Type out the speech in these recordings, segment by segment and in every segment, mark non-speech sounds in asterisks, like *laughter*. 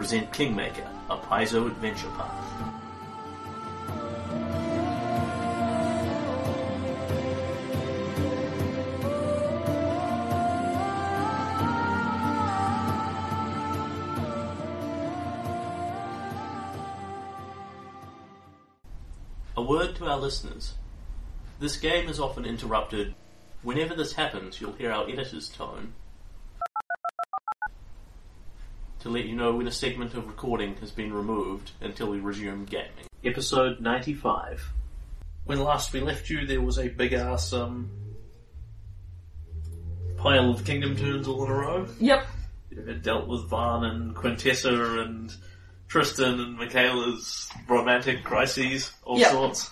present Kingmaker, a Paizo adventure path. A word to our listeners. This game is often interrupted. Whenever this happens, you'll hear our editor's tone to let you know when a segment of recording has been removed until we resume gaming. Episode 95. When last we left you, there was a big ass um, pile of kingdom turns all in a row. Yep. You had dealt with Van and Quintessa and Tristan and Michaela's romantic crises, all Yep. sorts.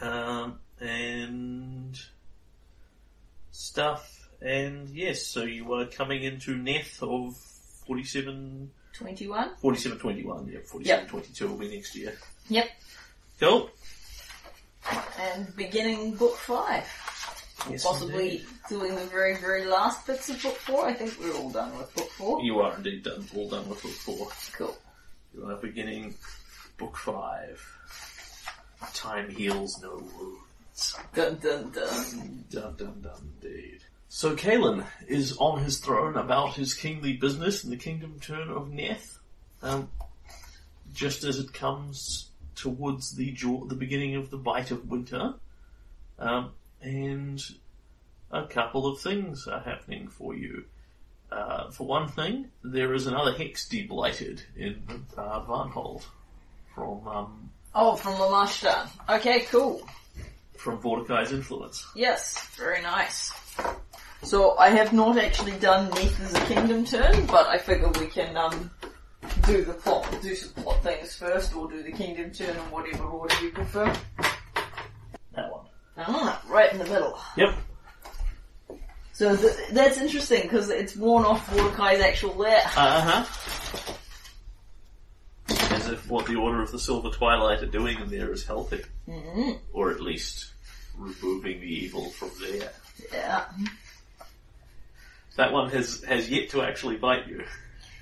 Um, and stuff. And yes, so you are coming into Neth of 47, 21. 4721. Yeah, 4722 will be next year. Yep. Cool. And beginning book five. Yes, Possibly indeed. doing the very, very last bits of book four. I think we're all done with book four. You are indeed done, all done with book four. Cool. You are beginning book five. Time heals no wounds. Dun dun dun. Dun dun dun, indeed. So Kalen is on his throne about his kingly business in the kingdom turn of Neth. Um, just as it comes towards the jaw, the beginning of the bite of winter, um, and a couple of things are happening for you. Uh, for one thing, there is another hex deblighted in uh, Varnhold from um, Oh, from Lamashan. Okay, cool. from Vordekai's influence. Yes, very nice. So I have not actually done Neth as a kingdom turn, but I figure we can um do the plot, do some plot things first, or do the kingdom turn in whatever order you prefer. That one. Ah, right in the middle. Yep. So th- that's interesting because it's worn off Mordecai's actual lair. Uh huh. As if what the Order of the Silver Twilight are doing in there is helping, Mhm. or at least removing the evil from there. Yeah. That one has has yet to actually bite you.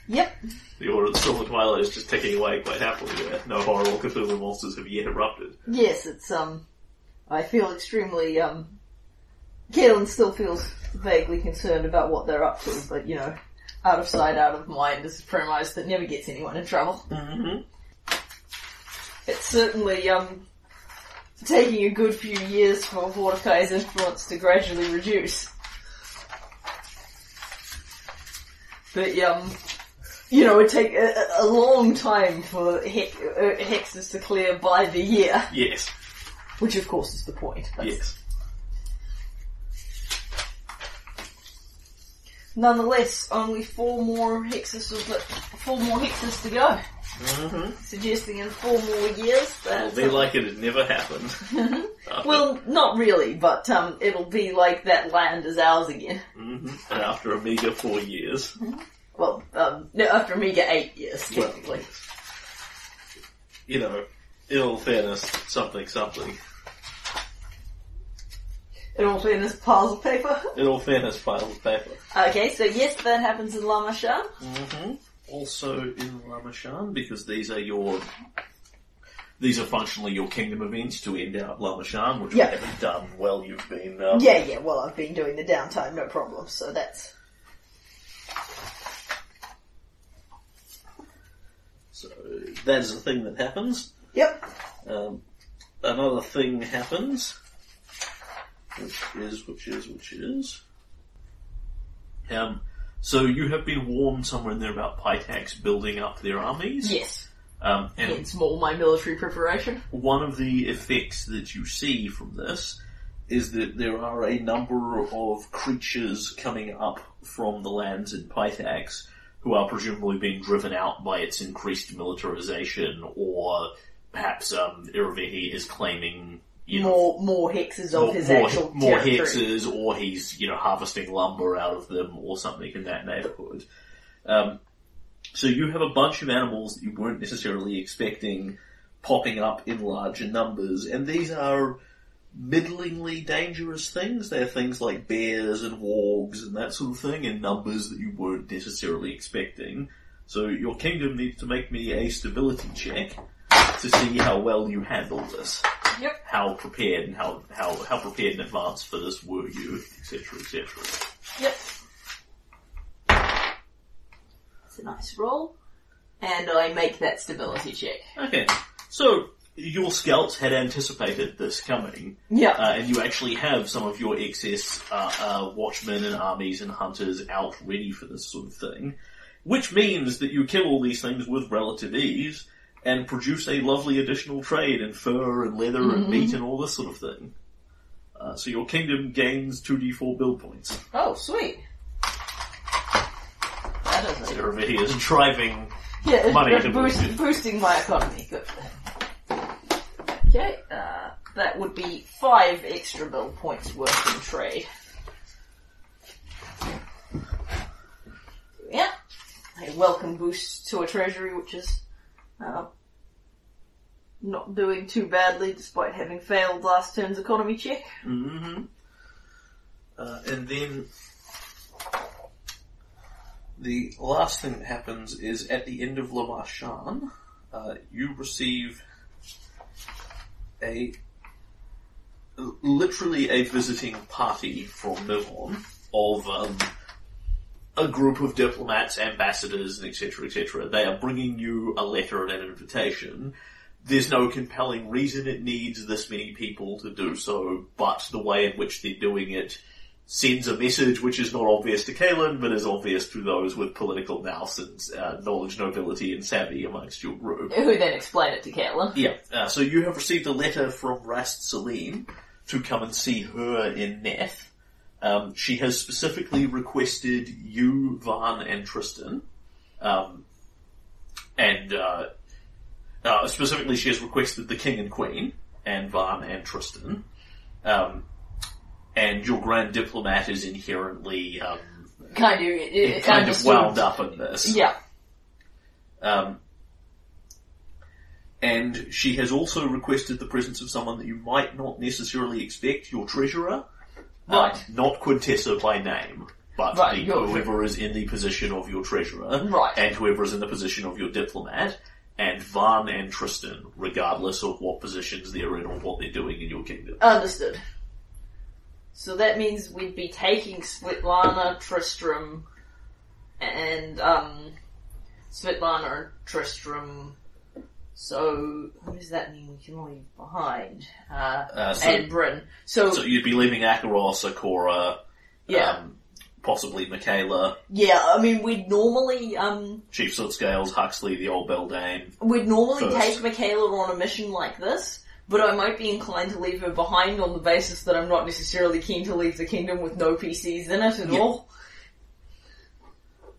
Yep. The Order of the Silver Twilight is just ticking away quite happily there. No horrible Cthulhu monsters have yet erupted. Yes, it's um. I feel extremely um. Kaelin still feels vaguely concerned about what they're up to, but you know, out of sight, out of mind is a premise that never gets anyone in trouble. Mm-hmm. It's certainly um taking a good few years for Mordecai's influence to gradually reduce. But um, you know, it would take a, a- long time for he- uh, hexes to clear by the year, Yes. which of course is the point. That's- Yes. Nonetheless, only four more hexes, four more hexes to go, Mm-hmm. suggesting in four more years that... It'll be like it had never happened. *laughs* Well, not really, but um, it'll be like that land is ours again. mhm. and after a meager four years. *laughs* Well, um, no, after Amiga eight years, Well, you know, in all fairness, something, something. In all fairness, piles of paper. In all fairness, piles of paper. okay, so yes, that happens in Lamashan. Mm-hmm. Also in Lamashan, because these are your these are functionally your kingdom events to end out Lamashan, which Yeah. we haven't done while you've been. Um, Yeah, yeah, well, I've been doing the downtime, no problem, so that's... So that is the thing that happens. Yep. Um, another thing happens, which is, which is, which is. Um, so you have been warned somewhere in there about Pitax building up their armies. Yes. Um, and Hence more my military preparation. one of the effects that you see from this is that there are a number of creatures coming up from the lands in Pitax who are presumably being driven out by its increased militarization or perhaps um, is claiming you know, More more hexes of more, his more, actual more territory. hexes, or he's you know harvesting lumber out of them, or something in that neighborhood. Um, so you have a bunch of animals that you weren't necessarily expecting popping up in larger numbers, and these are middlingly dangerous things. They're things like bears and wargs and that sort of thing in numbers that you weren't necessarily expecting. So your kingdom needs to make me a stability check to see how well you handled this Yep. how prepared and how, how, how prepared in advance for this were you, etc., etc. Yep. It's a nice roll. And I make that stability check. Okay, so your scouts had anticipated this coming, Yeah. uh, and you actually have some of your excess uh, uh, watchmen and armies and hunters out ready for this sort of thing, which means that you kill all these things with relative ease and produce a lovely additional trade in fur and leather and meat and all this sort of thing. Uh, so your kingdom gains 2d4 build points. oh, sweet. That is it. Irovetti is driving Yeah, Money to boost, boost boosting my economy. Good. Okay, uh, that would be five extra build points worth in trade. Yeah, a welcome boost to a treasury, which is uh, not doing too badly despite having failed last turn's economy check. Mm-hmm. Uh, and then the last thing that happens is at the end of Lamashan, uh, you receive a literally a visiting party from Mivon of um, a group of diplomats, ambassadors, and etc., etc. They are bringing you a letter and an invitation. There's no compelling reason it needs this many people to do so, but the way in which they're doing it sends a message which is not obvious to Kalen, but is obvious to those with political nous and uh, knowledge, nobility, and savvy amongst your group. Who then explain it to Caitlin. Yeah, uh, so you have received a letter from Rast Salim to come and see her in Neth. Um, she has specifically requested you, Van, and Tristan. Um, and uh, uh, specifically, she has requested the King and Queen, and Van and Tristan. Um, and your Grand Diplomat is inherently um, Kind of, it, it kind of wound up in this. Yeah. Um, and she has also requested the presence of someone that you might not necessarily expect, your treasurer. Right. Um, not Quintessa by name, but Right, the, whoever is in the position of your treasurer. Right. And whoever is in the position of your diplomat. And Van and Tristan, regardless of what positions they're in or what they're doing in your kingdom. Understood. So that means we'd be taking Svetlana, Tristram, and um, Svetlana and Tristram. So what does that mean we can leave behind? Uh, Uh, so, and Bryn. So, so you'd be leaving Akaros, Akora, yeah, um, possibly Michaela, yeah. I mean, we'd normally um, Chief Sootscales, Huxley, the old Beldame. we'd normally First. take Michaela on a mission like this. But I might be inclined to leave her behind on the basis that I'm not necessarily keen to leave the kingdom with no PCs in it at Yeah. all.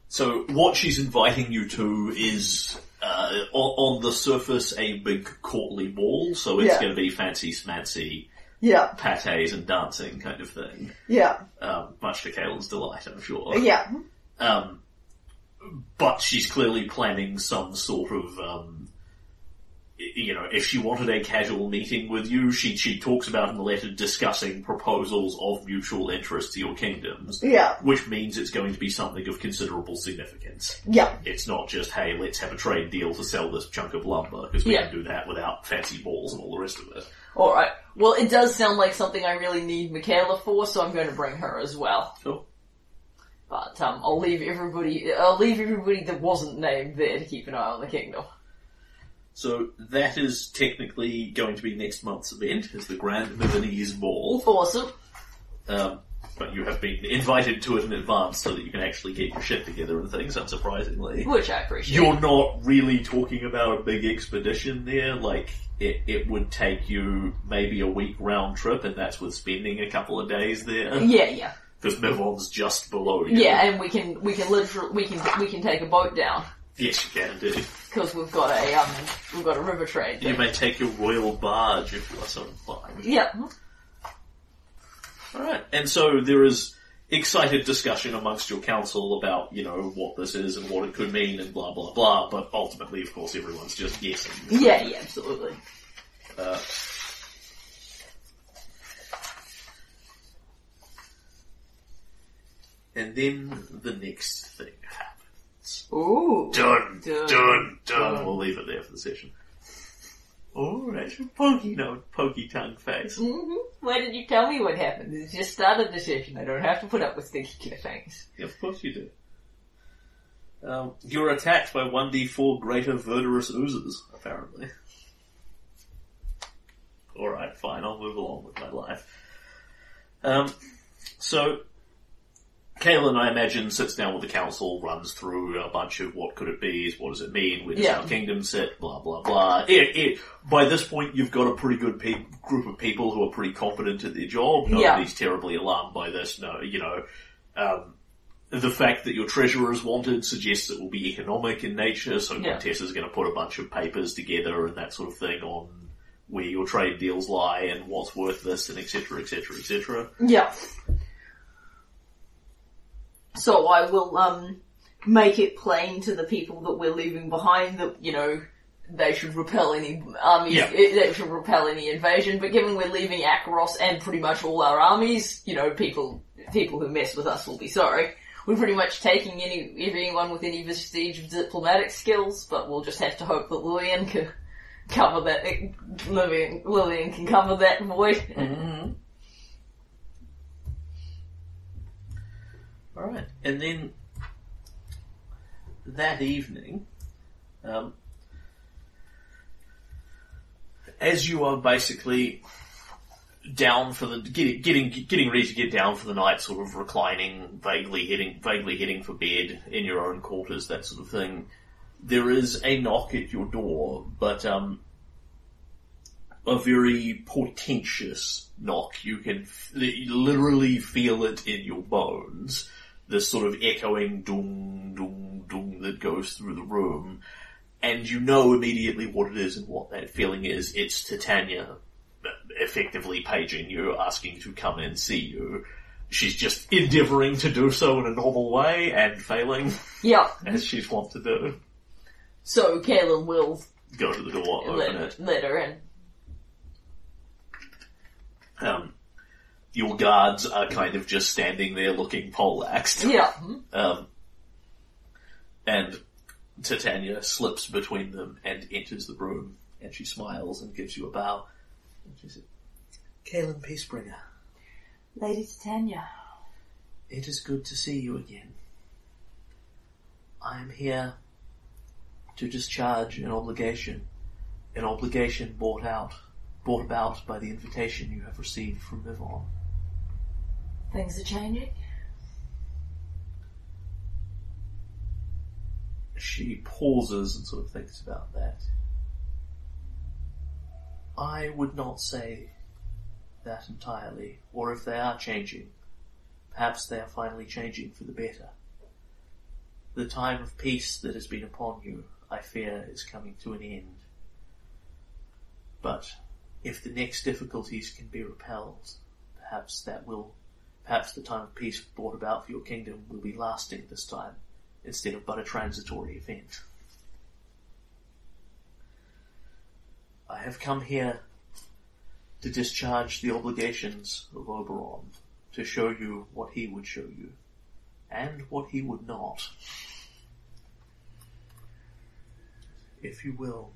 So what she's inviting you to is uh, on, on the surface a big courtly ball, so it's Yeah. going to be fancy smancy Yeah, pates and dancing kind of thing, yeah, um, much to Caelan's delight, I'm sure. yeah. Um, but she's clearly planning some sort of, um, you know, if she wanted a casual meeting with you, she she talks about in the letter discussing proposals of mutual interest to your kingdoms, Yeah, which means it's going to be something of considerable significance. yeah, It's not just, hey, let's have a trade deal to sell this chunk of lumber, because we Yeah. can do that without fancy balls and all the rest of it. alright. Well, it does sound like something I really need Michaela for, so I'm going to bring her as well. Cool. But, um, I'll leave everybody, I'll leave everybody that wasn't named there to keep an eye on the kingdom. So that is technically going to be next month's event, is the Grand Mivonese Ball. Awesome. Um, but you have been invited to it in advance so that you can actually get your shit together and things, unsurprisingly. Which I appreciate. You're not really talking about a big expedition there, like, it, it would take you maybe a week round trip, and that's with spending a couple of days there. Yeah, yeah. Because Mivon's just below you. Yeah, and we can, we can literally, we can, we can take a boat down. Yes, you can do. Because we've got a, um, we've got a river trade. You may take your royal barge if you are so inclined. Yeah. Alright, and so there is excited discussion amongst your council about, you know, what this is and what it could mean and blah blah blah, but ultimately, of course, everyone's just guessing. Yeah, yeah, absolutely. Uh, and then the next thing happens. Ooh. Done, done, Dun, done. dun. We'll leave it there for the session. Oh, that's your pokey note, pokey tongue face. hmm Why did you tell me what happened? It just started the session. I don't have to put up with stinky sticky things. Yeah, of course you do. Um, you're attacked by 1d4 greater verdurous oozes, apparently. Alright, fine, I'll move along with my life. Um, so, Kaelin, I imagine, sits down with the council, runs through a bunch of what could it be, what does it mean, where does Yeah. our kingdom sit, blah blah blah. It, it, by this point, you've got a pretty good pe- group of people who are pretty competent at their job. Yeah. Nobody's terribly alarmed by this. No, you know, um, the fact that your treasurer is wanted suggests it will be economic in nature, so Yeah. Contessa's going to put a bunch of papers together and that sort of thing on where your trade deals lie and what's worth this and etc etc etc. Yeah. So I will um make it plain to the people that we're leaving behind that you know they should repel any armies. Yeah. eh, They should repel any invasion. But given we're leaving Akaros and pretty much all our armies, you know, people people who mess with us will be sorry. We're pretty much taking any anyone with any vestige of diplomatic skills, but we'll just have to hope that Lillian can cover that. Lillian, Lillian can cover that void. Mm-hmm. Alright, and then that evening, um, as you are basically down for the getting getting getting ready to get down for the night, sort of reclining, vaguely heading vaguely heading for bed in your own quarters, that sort of thing. There is a knock at your door, but um, a very portentous knock. You can f- literally feel it in your bones. This sort of echoing doom, doom, doom that goes through the room. And you know immediately what it is and what that feeling is. It's Titania effectively paging you, asking to come and see you. She's just endeavouring to do so in a normal way and failing, Yeah. as she's wont to do. So Kaelin will Go to the door, open let, it. let her in. Um, your guards are kind of just standing there looking poleaxed. Yeah. Um, and Titania slips between them and enters the room, and she smiles and gives you a bow. And she says, Kaelin Peacebringer, Lady Titania. it is good to see you again. I am here to discharge an obligation, an obligation brought out, brought about by the invitation you have received from Mivon. Things are changing. She pauses and sort of thinks about that. I would not say that entirely, or if they are changing, perhaps they are finally changing for the better. The time of peace that has been upon you, I fear, is coming to an end. But if the next difficulties can be repelled, perhaps that will, perhaps the time of peace brought about for your kingdom will be lasting this time instead of but a transitory event. I have come here to discharge the obligations of Oberon, to show you what he would show you, and what he would not. If you will,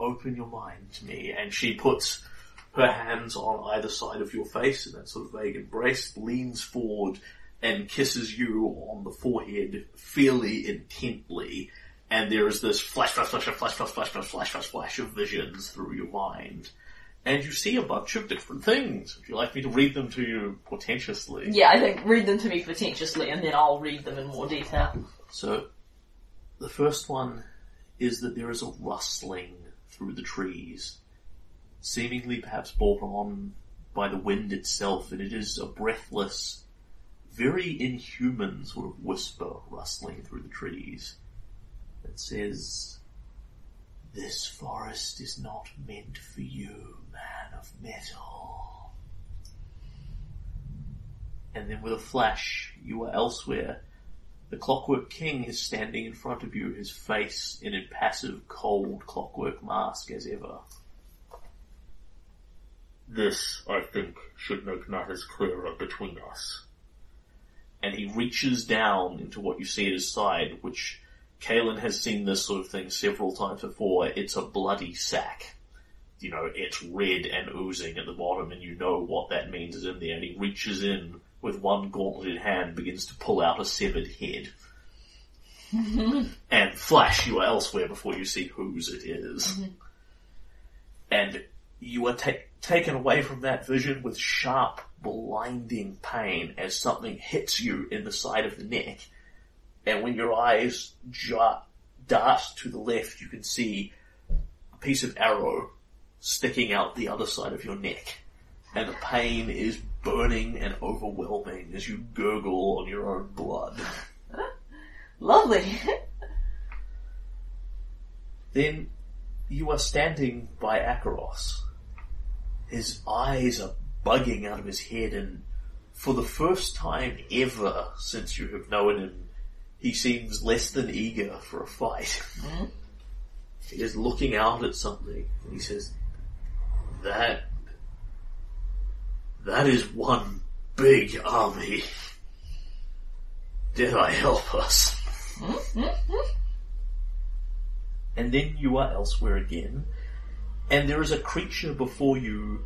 open your mind to me, and she puts her hands on either side of your face in that sort of vague embrace, leans forward and kisses you on the forehead fairly intently, and there is this flash, flash, flash, flash, flash, flash, flash, flash, flash, flash of visions through your mind. And you see a bunch of different things. Would you like me to read them to you portentously? Yeah, I think read them to me portentously and then I'll read them in more detail. So, the first one is that there is a rustling through the trees, seemingly perhaps brought on by the wind itself, and it is a breathless, very inhuman sort of whisper rustling through the trees that says, This forest is not meant for you, man of metal. And then with a flash, you are elsewhere. The Clockwork King is standing in front of you, his face in impassive, cold clockwork mask as ever. This, I think, should make matters clearer between us. And he reaches down into what you see at his side, which Kalen has seen this sort of thing several times before. It's a bloody sack. You know, it's red and oozing at the bottom, and you know what that means is in there. And he reaches in with one gauntleted hand, begins to pull out a severed head. *laughs* and flash, you are elsewhere before you see whose it is. Mm-hmm. And you are ta- taken away from that vision with sharp, blinding pain as something hits you in the side of the neck. And when your eyes dart to the left, you can see a piece of arrow sticking out the other side of your neck. And the pain is burning and overwhelming as you gurgle on your own blood. *laughs* Lovely. Then you are standing by Akaros. His eyes are bugging out of his head and for the first time ever since you have known him, he seems less than eager for a fight. Mm-hmm. *laughs* He is looking out at something and he says, that, that is one big army. Did I help us? Mm-hmm. and then you are elsewhere again, and there is a creature before you,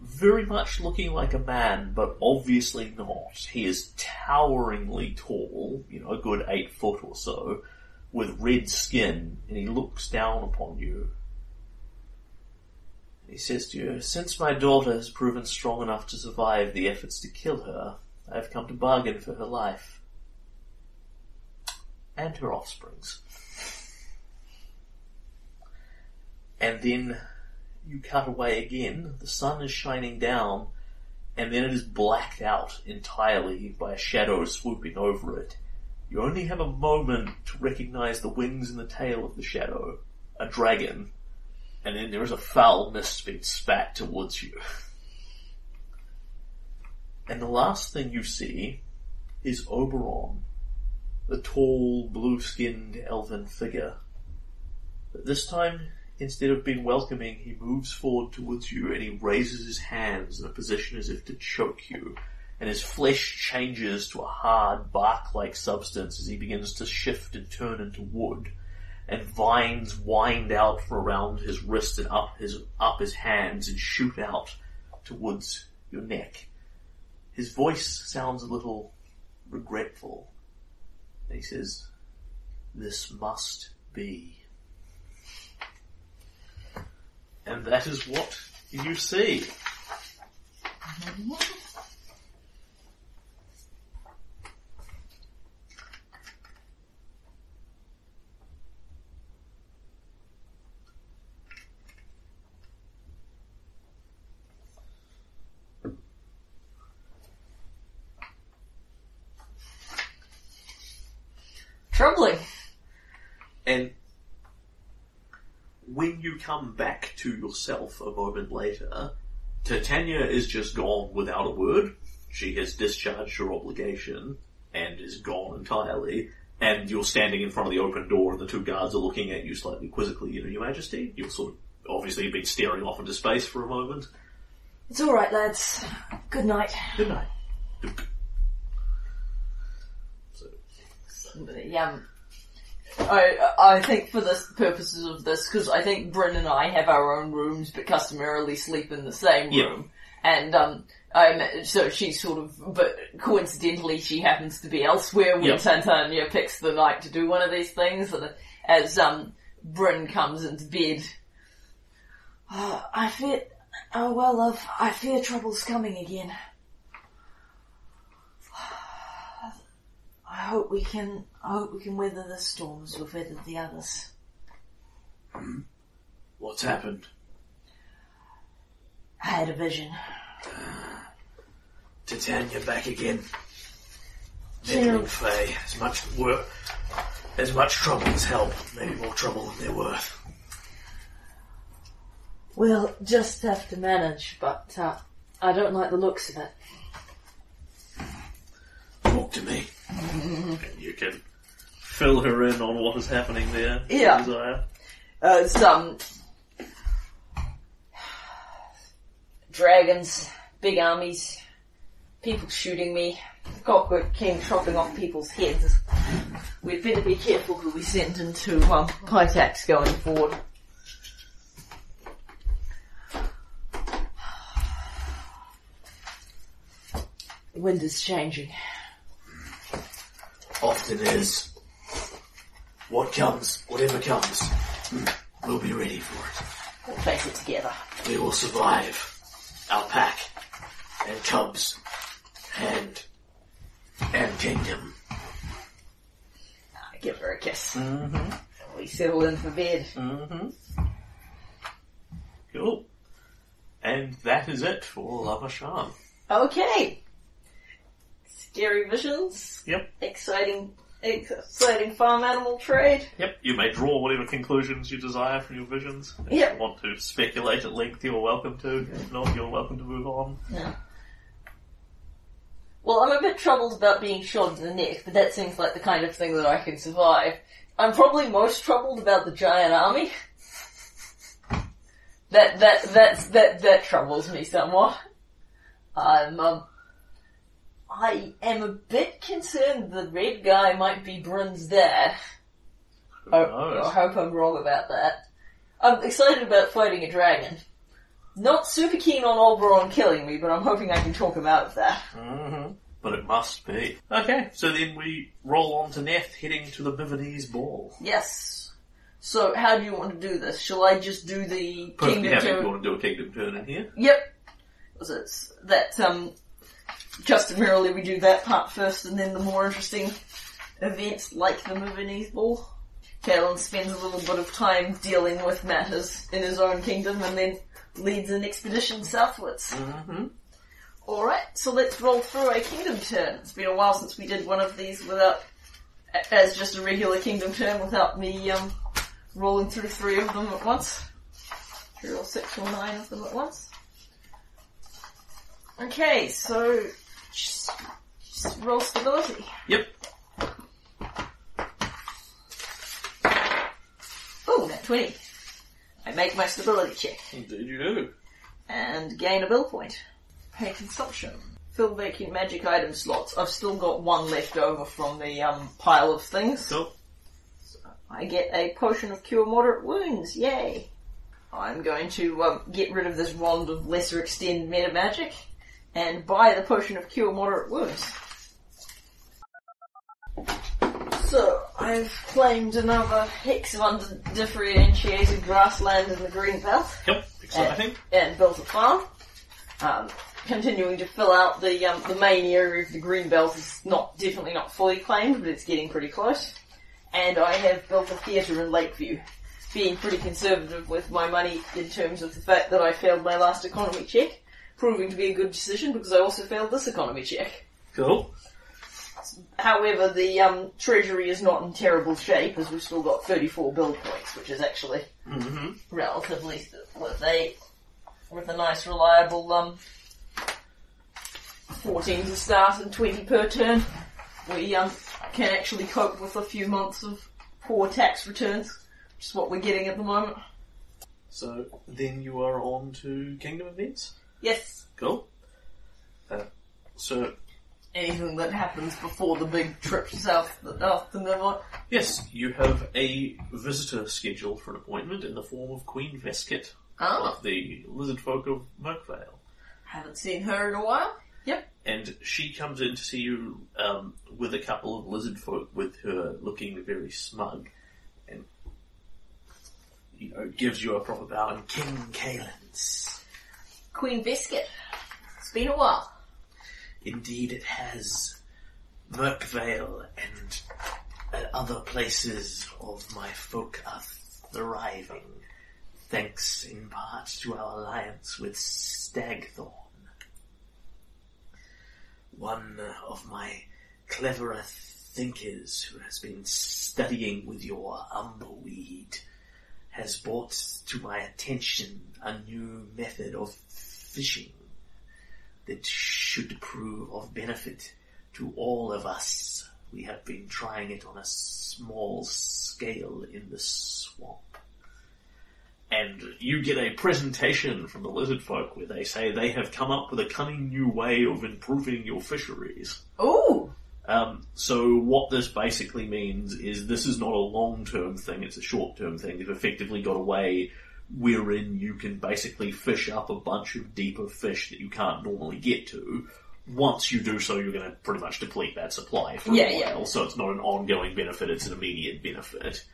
very much looking like a man, but obviously not. He is toweringly tall, you know, a good eight foot or so, with red skin, and he looks down upon you. He says to you, Since my daughter has proven strong enough to survive the efforts to kill her, I have come to bargain for her life. And her offspring's. And then you cut away again, the sun is shining down, and then it is blacked out entirely by a shadow swooping over it. You only have a moment to recognize the wings and the tail of the shadow, a dragon, and then there is a foul mist being spat towards you. *laughs* And the last thing you see is Oberon, the tall, blue-skinned elven figure. But this time, instead of being welcoming, he moves forward towards you and he raises his hands in a position as if to choke you. And his flesh changes to a hard, bark-like substance as he begins to shift and turn into wood. And vines wind out from around his wrist and up his, up his hands and shoot out towards your neck. His voice sounds a little regretful. He says, this must be. And that is what you see. Troubling. And when you come back to yourself a moment later, Titania is just gone without a word. She has discharged her obligation and is gone entirely. And you're standing in front of the open door and the two guards are looking at you slightly quizzically, you know, Your Majesty. You've sort of obviously been staring off into space for a moment. It's alright, lads. Good night. Good night. Yeah. I I think for the purposes of this, because I think Bryn and I have our own rooms, but customarily sleep in the same Yeah. room, and um, I'm so she's sort of, but coincidentally she happens to be elsewhere when Yeah. Titania picks the night to do one of these things, and as um Bryn comes into bed. Uh, I fear. Oh well, love. I fear trouble's coming again. *sighs* I hope we can. I hope we can weather the storms we've weathered the others. What's happened? I had a vision. Titania back again. Meddling Fae. As much work, as much trouble as help. Maybe more trouble than they're worth. We'll just have to manage, but uh, I don't like the looks of it. Talk to me. *laughs* and you can fill her in on what is happening there. Yeah. Desire. Uh, some dragons, big armies, people shooting me, Clockwork King chopping off people's heads. We'd better be careful who we send into um, Pitax going forward. The wind is changing. Often is. What comes, whatever comes, we'll be ready for it. We'll face it together. We will survive. Our pack and cubs and and kingdom. I give her a kiss. Mm-hmm. We settle in for bed. Mm-hmm. Cool. And that is it for Lamashan. Okay. Scary visions. Yep. Exciting, exciting farm animal trade. Yep. You may draw whatever conclusions you desire from your visions. If Yep. you want to speculate at length, you're welcome to. If not, you're welcome to move on. Yeah. Well, I'm a bit troubled about being shot in the neck, but that seems like the kind of thing that I can survive. I'm probably most troubled about the giant army. That that that that that troubles me somewhat. I'm um, I am a bit concerned the red guy might be Bryn's dad. I. I hope I'm wrong about that. I'm excited about fighting a dragon. Not super keen on Oberon killing me, but I'm hoping I can talk him out of that. Mm-hmm. But it must be. Okay, so then we roll on to Neth heading to the Mivonese ball. Yes. So how do you want to do this? Shall I just do the Perfectly kingdom happy if you turn? want to do a kingdom turn in here. Yep. Was it that um customarily we do that part first and then the more interesting events like the Mivonese Ball. Kalen spends a little bit of time dealing with matters in his own kingdom and then leads an expedition southwards. Mm-hmm. Alright, so let's roll through a kingdom turn. It's been a while since we did one of these without, as just a regular kingdom turn without me, um, rolling through three of them at once. Three or six or nine of them at once. Okay, so, just, just roll stability. Yep. Oh, that 20. I make my stability check. Indeed you do. and gain a bill point. Pay consumption. Fill vacant magic item slots. I've still got one left over from the um, pile of things. Cool. I get a potion of cure moderate wounds. Yay! I'm going to um, get rid of this wand of lesser extend meta magic and buy the potion of cure moderate wounds. So I've claimed another hex of undifferentiated grassland in the green belt. Yep. Exciting. and built a farm. Um, continuing to fill out the um, the main area of the green belt is not definitely not fully claimed, but it's getting pretty close. And I have built a theatre in Lakeview, being pretty conservative with my money in terms of the fact that I failed my last economy check, proving to be a good decision because I also failed this economy check. Cool. However, the um, treasury is not in terrible shape as we've still got 34 build points, which is actually Mm-hmm. relatively with a with a nice reliable um 14 to start and 20 per turn. We um can actually cope with a few months of poor tax returns, which is what we're getting at the moment. So then you are on to kingdom events. Yes. Cool. Uh, so Anything that happens before the big trip south south to Mivon. yes, you have a visitor scheduled for an appointment in the form of Queen Vesket Oh, of the lizard folk of Merkvale. haven't seen her in a while. Yep. and she comes in to see you um, with a couple of lizard folk with her looking very smug. And you know, gives you a proper bow. And King Kalens. Queen Biscuit. It's been a while. Indeed, it has. Merkvale and uh, other places of my folk are thriving, thanks in part to our alliance with Stagthorn. One of my cleverer thinkers who has been studying with your umbleweed has brought to my attention a new method of fishing that should prove of benefit to all of us. We have been trying it on a small scale in the swamp. And you get a presentation from the lizard folk where they say they have come up with a cunning new way of improving your fisheries. Ooh! Um, so what this basically means is this is not a long-term thing, it's a short-term thing. They've effectively got a way wherein you can basically fish up a bunch of deeper fish that you can't normally get to. Once you do so, you're going to pretty much deplete that supply for Yeah, a yeah. while, so it's not an ongoing benefit, it's an immediate benefit.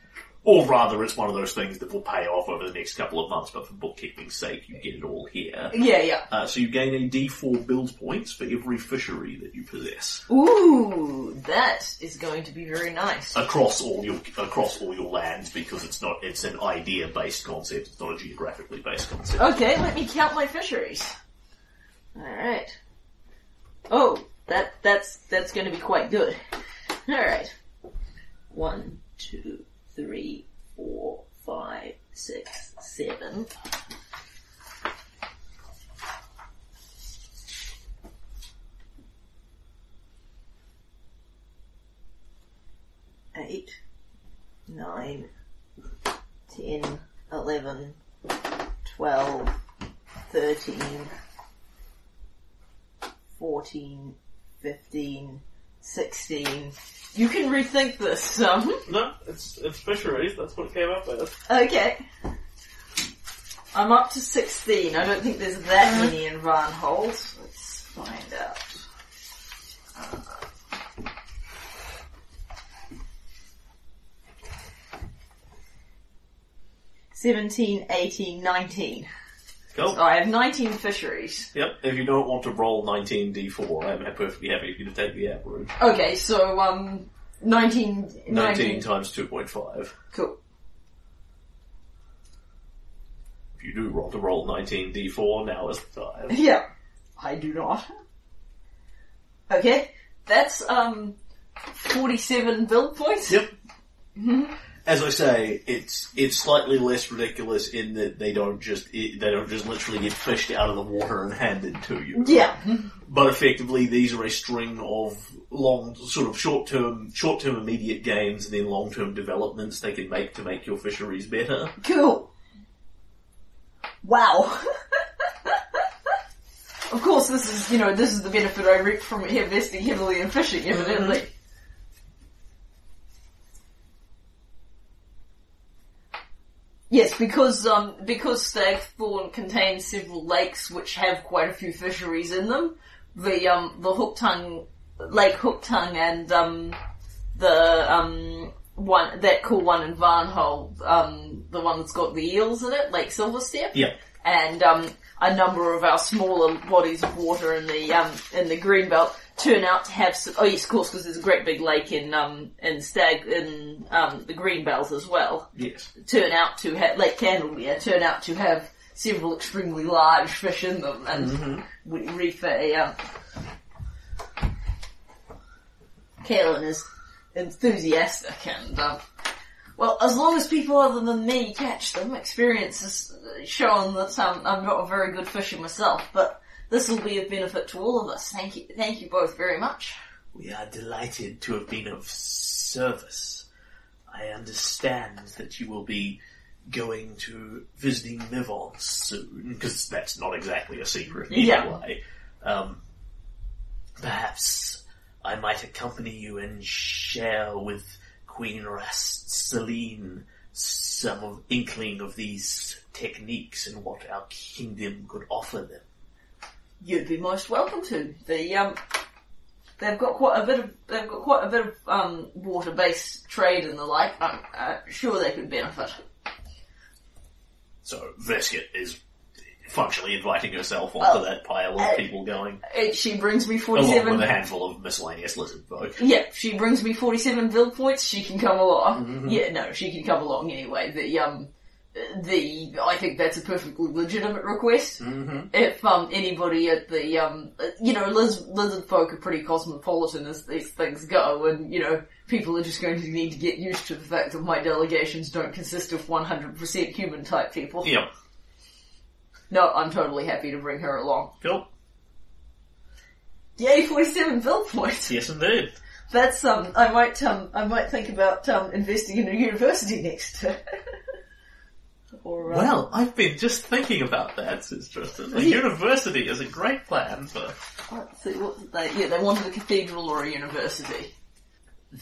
Or rather, it's one of those things that will pay off over the next couple of months, but for bookkeeping's sake, you get it all here. Yeah, yeah. Uh, so you gain a D4 build points for every fishery that you possess. Ooh, that is going to be very nice. across all your across all your lands because it's not it's an idea based concept. It's not a geographically based concept. Okay, let me count my fisheries. Alright. Oh, that, that's, that's gonna be quite good. Alright. One, two, three, four, five, six, seven. Eight, nine, ten, eleven, twelve, 13, 14, 15, 16. You can rethink this some. No, it's it's fisheries. That's what it came up with. Okay. I'm up to 16. I don't think there's that many in Varnhold. Let's find out. Uh, Seventeen, eighteen, nineteen. Cool. So I have nineteen fisheries. Yep. If you don't want to roll 19 d4, I'm perfectly happy if you to take the average. Okay, so um, 19, 19, 19. times 2.5. Cool. If you do want to roll 19 d4, now is the time. *laughs* Yeah, I do not. Okay, that's um, 47 build points. Yep. As I say, it's it's slightly less ridiculous in that they don't just they don't just literally get fished out of the water and handed to you. Yeah. But effectively, these are a string of long, sort of short-term, short-term immediate gains, and then long-term developments they can make to make your fisheries better. Cool. Wow. *laughs* of course, this is, you know, this is the benefit I reap from investing heavily in fishing, evidently. Yes, because um, because Stagthorn contains several lakes which have quite a few fisheries in them. The um, the Hook Tongue, Lake Hook Tongue, and um, the um, one that cool one in Varnhold, um, the one that's got the eels in it, Lake Silverstep, Yeah. and um, a number of our smaller bodies of water in the um, in the greenbelt turn out to have. Some, oh yes, of course, because there's a great big lake in um, in Stag in um, the greenbelt as well Yes. turn out to have, Lake Candlemere, turn out to have several extremely large fish in them, and we reef a, um, Kaelin is enthusiastic and, um, well, as long as people other than me catch them, experience has shown that um, I'm not a very good fisher myself, but this will be of benefit to all of us. Thank you, thank you both very much. We are delighted to have been of service. I understand that you will be going to visiting Mivon soon, because that's not exactly a secret Yeah. anyway. Um, perhaps I might accompany you and share with Queen Rasteline some of inkling of these techniques and what our kingdom could offer them. You'd be most welcome to. The um, they've got quite a bit of they've got quite a bit of um, water-based trade and the like. I'm uh, sure they could benefit. So Vesket is functionally inviting herself onto Oh. that pile of Uh, people going, Uh, She brings me along 47 with a handful of miscellaneous lizard folk. Yeah, she brings me 47 bill points, she can come along. Mm-hmm. Yeah, no, she can come along anyway. The, um, the, I think that's a perfectly legitimate request. Mm-hmm. If, um, anybody at the, um, you know, liz- lizard folk are pretty cosmopolitan as these things go, and, you know, people are just going to need to get used to the fact that my delegations don't consist of 100% human type people. Yep. No, I'm totally happy to bring her along. Cool. Yay, 47 bill points! Yes, indeed. That's um. I might um. I might think about um investing in a university next. *laughs* or uh, Well, I've been just thinking about that, says Tristan. A university is a great plan for... let's see what they. Yeah, they wanted a cathedral or a university.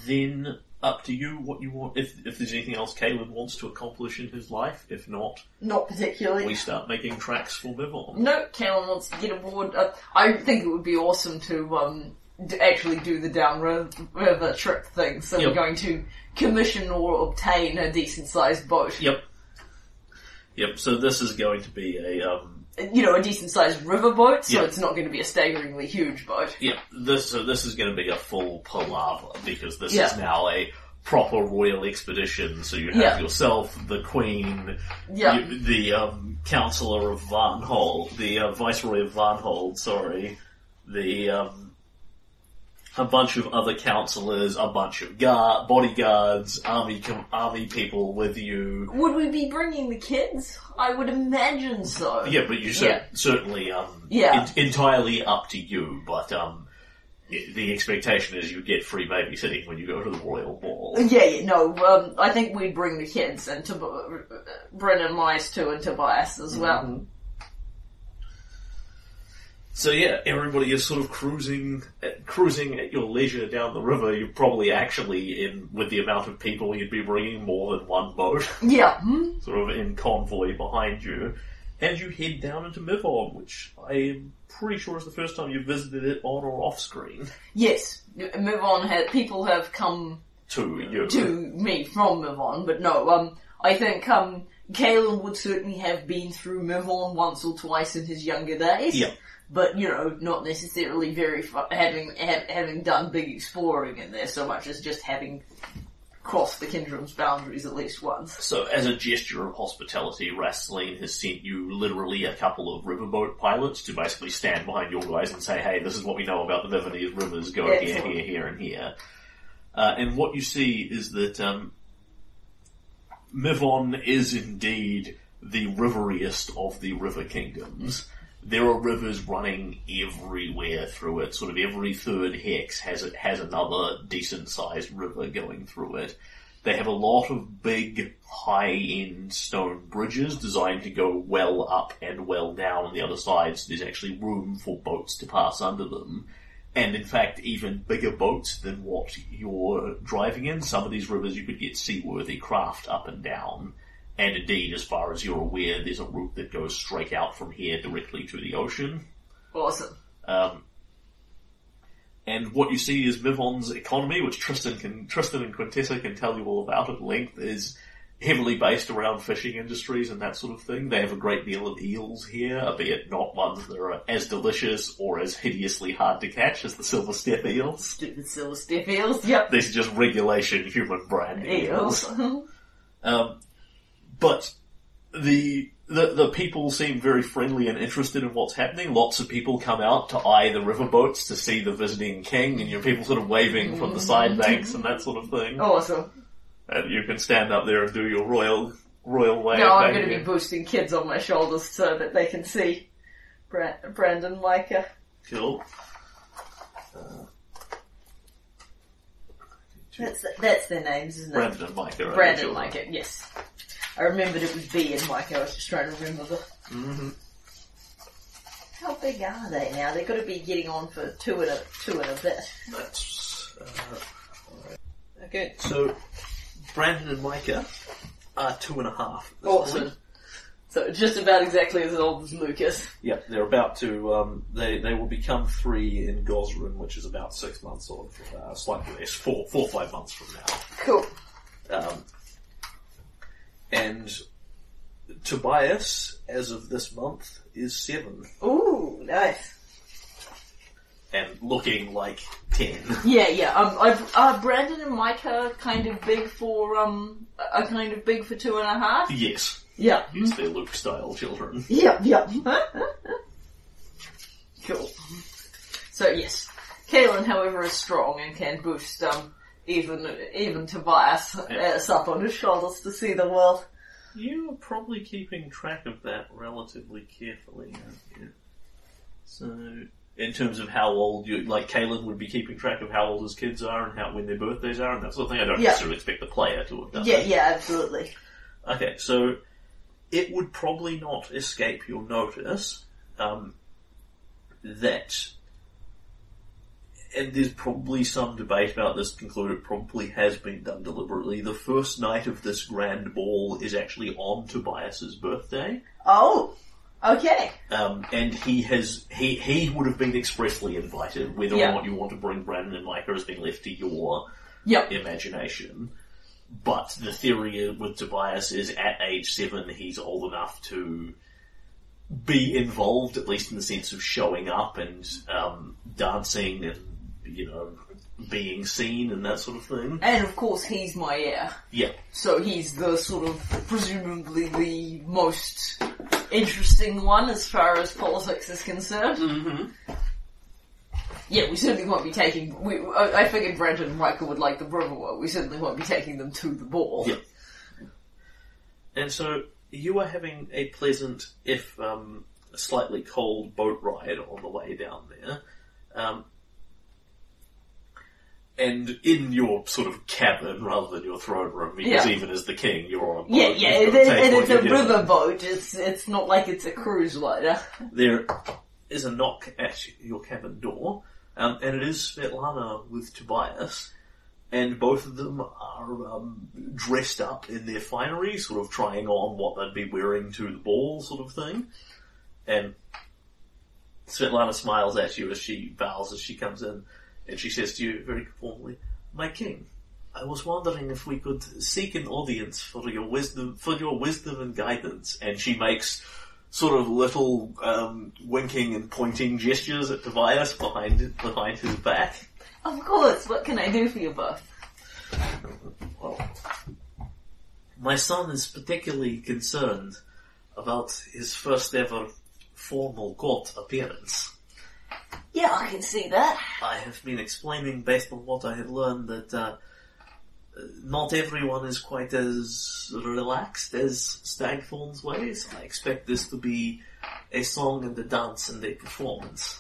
Then, up to you what you want. If, if there's anything else Caleb wants to accomplish in his life, if not, Not particularly. we start making tracks for Mivon. No, Callan wants to get aboard. Uh, I think it would be awesome to um d- actually do the downriver trip thing. So Yep. we're going to commission or obtain a decent sized boat. Yep. Yep, so this is going to be a, um, You know, a decent sized river boat. So Yep. it's not going to be a staggeringly huge boat. yeah, this, so this is going to be a full palaver because this Yeah. is now a proper royal expedition. So you have Yeah. yourself, the queen, Yeah. you- the, um, councillor of Varnhold, the, uh, viceroy of Varnhold, sorry, the, um, a bunch of other councillors, a bunch of guard, bodyguards, army, com- army people with you. Would we be bringing the kids? I would imagine so. Yeah, but you cer- Yeah. certainly um, Yeah. en- entirely up to you. But um, i- the expectation is you get free babysitting when you go to the royal ball. Yeah, yeah, no, um, I think we'd bring the kids and Tob- uh, Brennan Mice too and Tobias as well. So yeah, everybody is sort of cruising, uh, cruising at your leisure down the river. You're probably actually in with the amount of people you'd be bringing more than one boat, *laughs* Yeah, sort of in convoy behind you, and you head down into Mivon, which I am pretty sure is the first time you've visited it on or off screen. yes. Mivon on, ha- people have come To you, to me from Mivon, but no, um, I think, um, Kalen would certainly have been through Mivon once or twice in his younger days. Yeah. But, you know, not necessarily very, fu- having, ha- having done big exploring in there so much as just having crossed the Kindrum's boundaries at least once. So, as a gesture of hospitality, Rastline has sent you literally a couple of riverboat pilots to basically stand behind your guys and say, hey, this is what we know about the Mivonese rivers, go here, Excellent. here, here, and here. Uh, and what you see is that um, Mivon is indeed the riveriest of the river kingdoms. There are rivers running everywhere through it. Sort of every third hex has it has another decent sized river going through it. They have a lot of big, high-end stone bridges designed to go well up and well down on the other side, so there's actually room for boats to pass under them. And in fact, even bigger boats than what you're driving in. Some of these rivers you could get seaworthy craft up and down. And indeed, as far as you're aware, there's a route that goes straight out from here directly to the ocean. Awesome. Um, and what you see is Mivon's economy, which Tristan can, Tristan and Quintessa can tell you all about at length, is heavily based around fishing industries and that sort of thing. They have a great deal of eels here, albeit not ones that are as delicious or as hideously hard to catch as the silver step eels. Stupid silver stiff eels. Yep. These are just regulation human brand eels. Eels. *laughs* Um, but the, the the people seem very friendly and interested in what's happening. Lots of people come out to eye the riverboats to see the visiting king, and you know, people sort of waving from the side mm. banks and that sort of thing. awesome. And you can stand up there and do your royal royal way. Now of I'm going to be boosting kids on my shoulders so that they can see Bra- Brandon Micah. cool. That's that's their names, isn't it? Brandon and Micah. are Brandon your Micah. Yes. I remembered it was B and Micah. I was just trying to remember the. hmm How big are they now? They've got to be getting on for two and a two and a bit. That's uh, okay. So Brandon and Micah are two and a half. Awesome. point. So it's just about exactly as old as Lucas. Yep, they're about to. Um, they they will become three in Gozran, which is about six months or uh, slightly less, four four or five months from now. Cool. Um, and Tobias, as of this month, is seven Ooh, nice. and looking like ten. *laughs* Yeah, yeah. Um, I've, uh, Brandon and Mike are kind of big for um, are kind of big for two and a half. yes, Yeah. yes, they're Luke style children. *laughs* Yep, yep. cool. So yes, Kaelin, however, is strong and can boost um even even Tobias uh, up on his shoulders to see the world. You are probably keeping track of that relatively carefully, aren't you? So, in terms of how old you, like Kaylin would be keeping track of how old his kids are and how when their birthdays are and that sort of thing. I don't Yeah. necessarily expect the player to have done Yeah, that. yeah, absolutely. Okay, so it would probably not escape your notice um, that, and there's probably some debate about this. Conclude it probably has been done deliberately. The first night of this grand ball is actually on Tobias's birthday. Oh, okay. Um, and he has he he would have been expressly invited. Whether Yeah. or not you want to bring Brandon and Micah has been left to your Yep. imagination. But the theory with Tobias is at age seven, he's old enough to be involved, at least in the sense of showing up and um, dancing and you know being seen and that sort of thing. And of course, he's my heir. Yeah, So he's the sort of presumably the most interesting one as far as politics is concerned. mm-hmm. Yeah, we certainly won't be taking. We, I, I figured Brenton and Michael would like the Riverwalk. We certainly won't be taking them to the ball. Yeah. And so you are having a pleasant, if um, slightly cold, boat ride on the way down there. Um, and in your sort of cabin rather than your throne room, because Yeah. even as the king, you're on a boat. Yeah, yeah, it, it, it's a given. riverboat. It's it's not like it's a cruise liner. *laughs* There is a knock at your cabin door, um, and it is Svetlana with Tobias, and both of them are um, dressed up in their finery, sort of trying on what they'd be wearing to the ball, sort of thing. And Svetlana smiles at you as she bows as she comes in, and she says to you very formally, "My king." I was wondering if we could seek an audience for your wisdom, for your wisdom and guidance. And she makes sort of little um, winking and pointing gestures at Tobias behind behind his back. Of course. What can I do for you both? Well, my son is particularly concerned about his first ever formal court appearance. Yeah, I can see that. I have been explaining, based on what I have learned, that uh, not everyone is quite as relaxed as Stagthorn's ways. I expect this to be a song and a dance and a performance.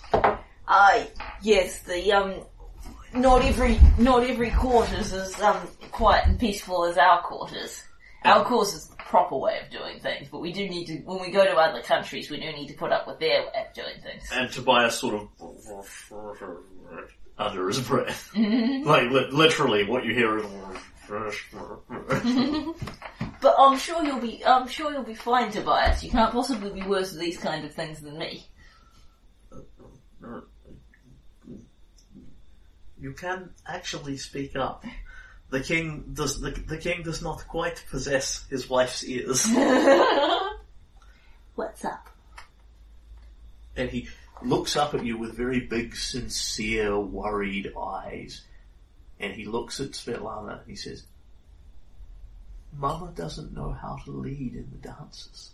Uh, yes, the, um, not every, not every quarters is, um, quiet and peaceful as our quarters. Our the proper way of doing things, but we do need to, when we go to other countries, we do need to put up with their way of doing things. And Tobias sort of under his breath, *laughs* like li- literally, what you hear is. *laughs* But I'm sure you'll be, I'm sure you'll be fine, Tobias. You can't possibly be worse at these kind of things than me. You can actually speak up. The king does the, the king does not quite possess his wife's ears, *laughs* What's up? and he looks up at you with very big, sincere, worried eyes, and he looks at Svetlana and he says, "Mama doesn't know how to lead in the dances."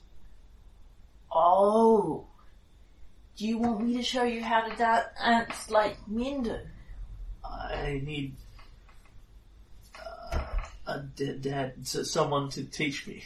Oh. Do you want me to show you how to dance like men do? I need a d- dad, s- someone to teach me.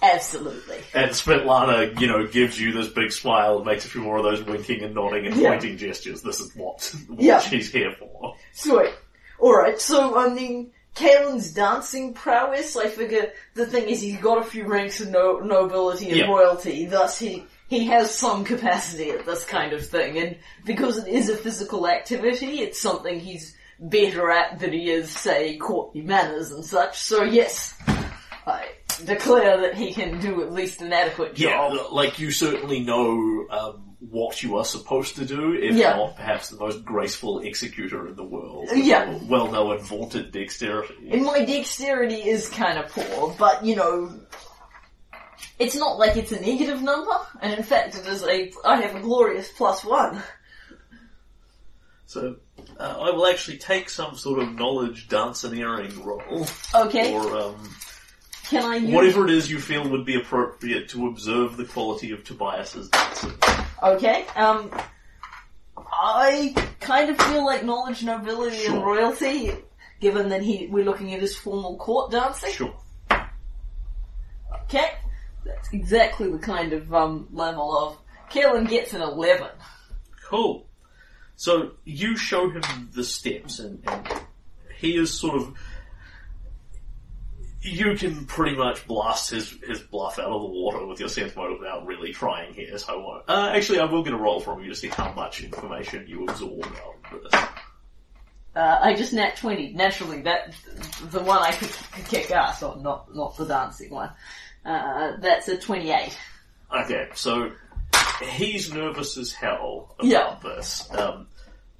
Absolutely. And Svetlana, you know, gives you this big smile and makes a few more of those winking and nodding and Yeah. pointing gestures. This is what, what Yeah. she's here for. Sweet. Alright, so um, I mean, Kalen's dancing prowess, I figure the thing is he's got a few ranks of no- nobility and Yeah. royalty, thus he, he has some capacity at this kind of thing, and because it is a physical activity, it's something he's better at than he is, say, courtly manners and such, so yes, I declare that he can do at least an adequate job. l- like you certainly know um, what you are supposed to do, if Yeah. not perhaps the most graceful executor in the world. Yeah. Well known vaunted dexterity. And my dexterity is kind of poor, but you know, it's not like it's a negative number, and in fact it is a, I have a glorious plus one. So uh, I will actually take some sort of knowledge danceneering roll, Okay, or um, can I use... whatever it is you feel would be appropriate to observe the quality of Tobias's dancing. Okay, um, I kind of feel like knowledge, nobility, and royalty, given that he we're looking at his formal court dancing. Sure. Okay, that's exactly the kind of um, level of. Kaelin gets an eleven. Cool. So you show him the steps, and, and he is sort of. You can pretty much blast his, his bluff out of the water with your sense motive without really trying here, so I won't. Uh, actually, I will get a roll from you to see how much information you absorb out of this. Uh, I just nat twenty. Naturally, that the one I could, could kick ass on, not not the dancing one. Uh, that's a twenty-eight. Okay, so he's nervous as hell about Yeah. this. Um,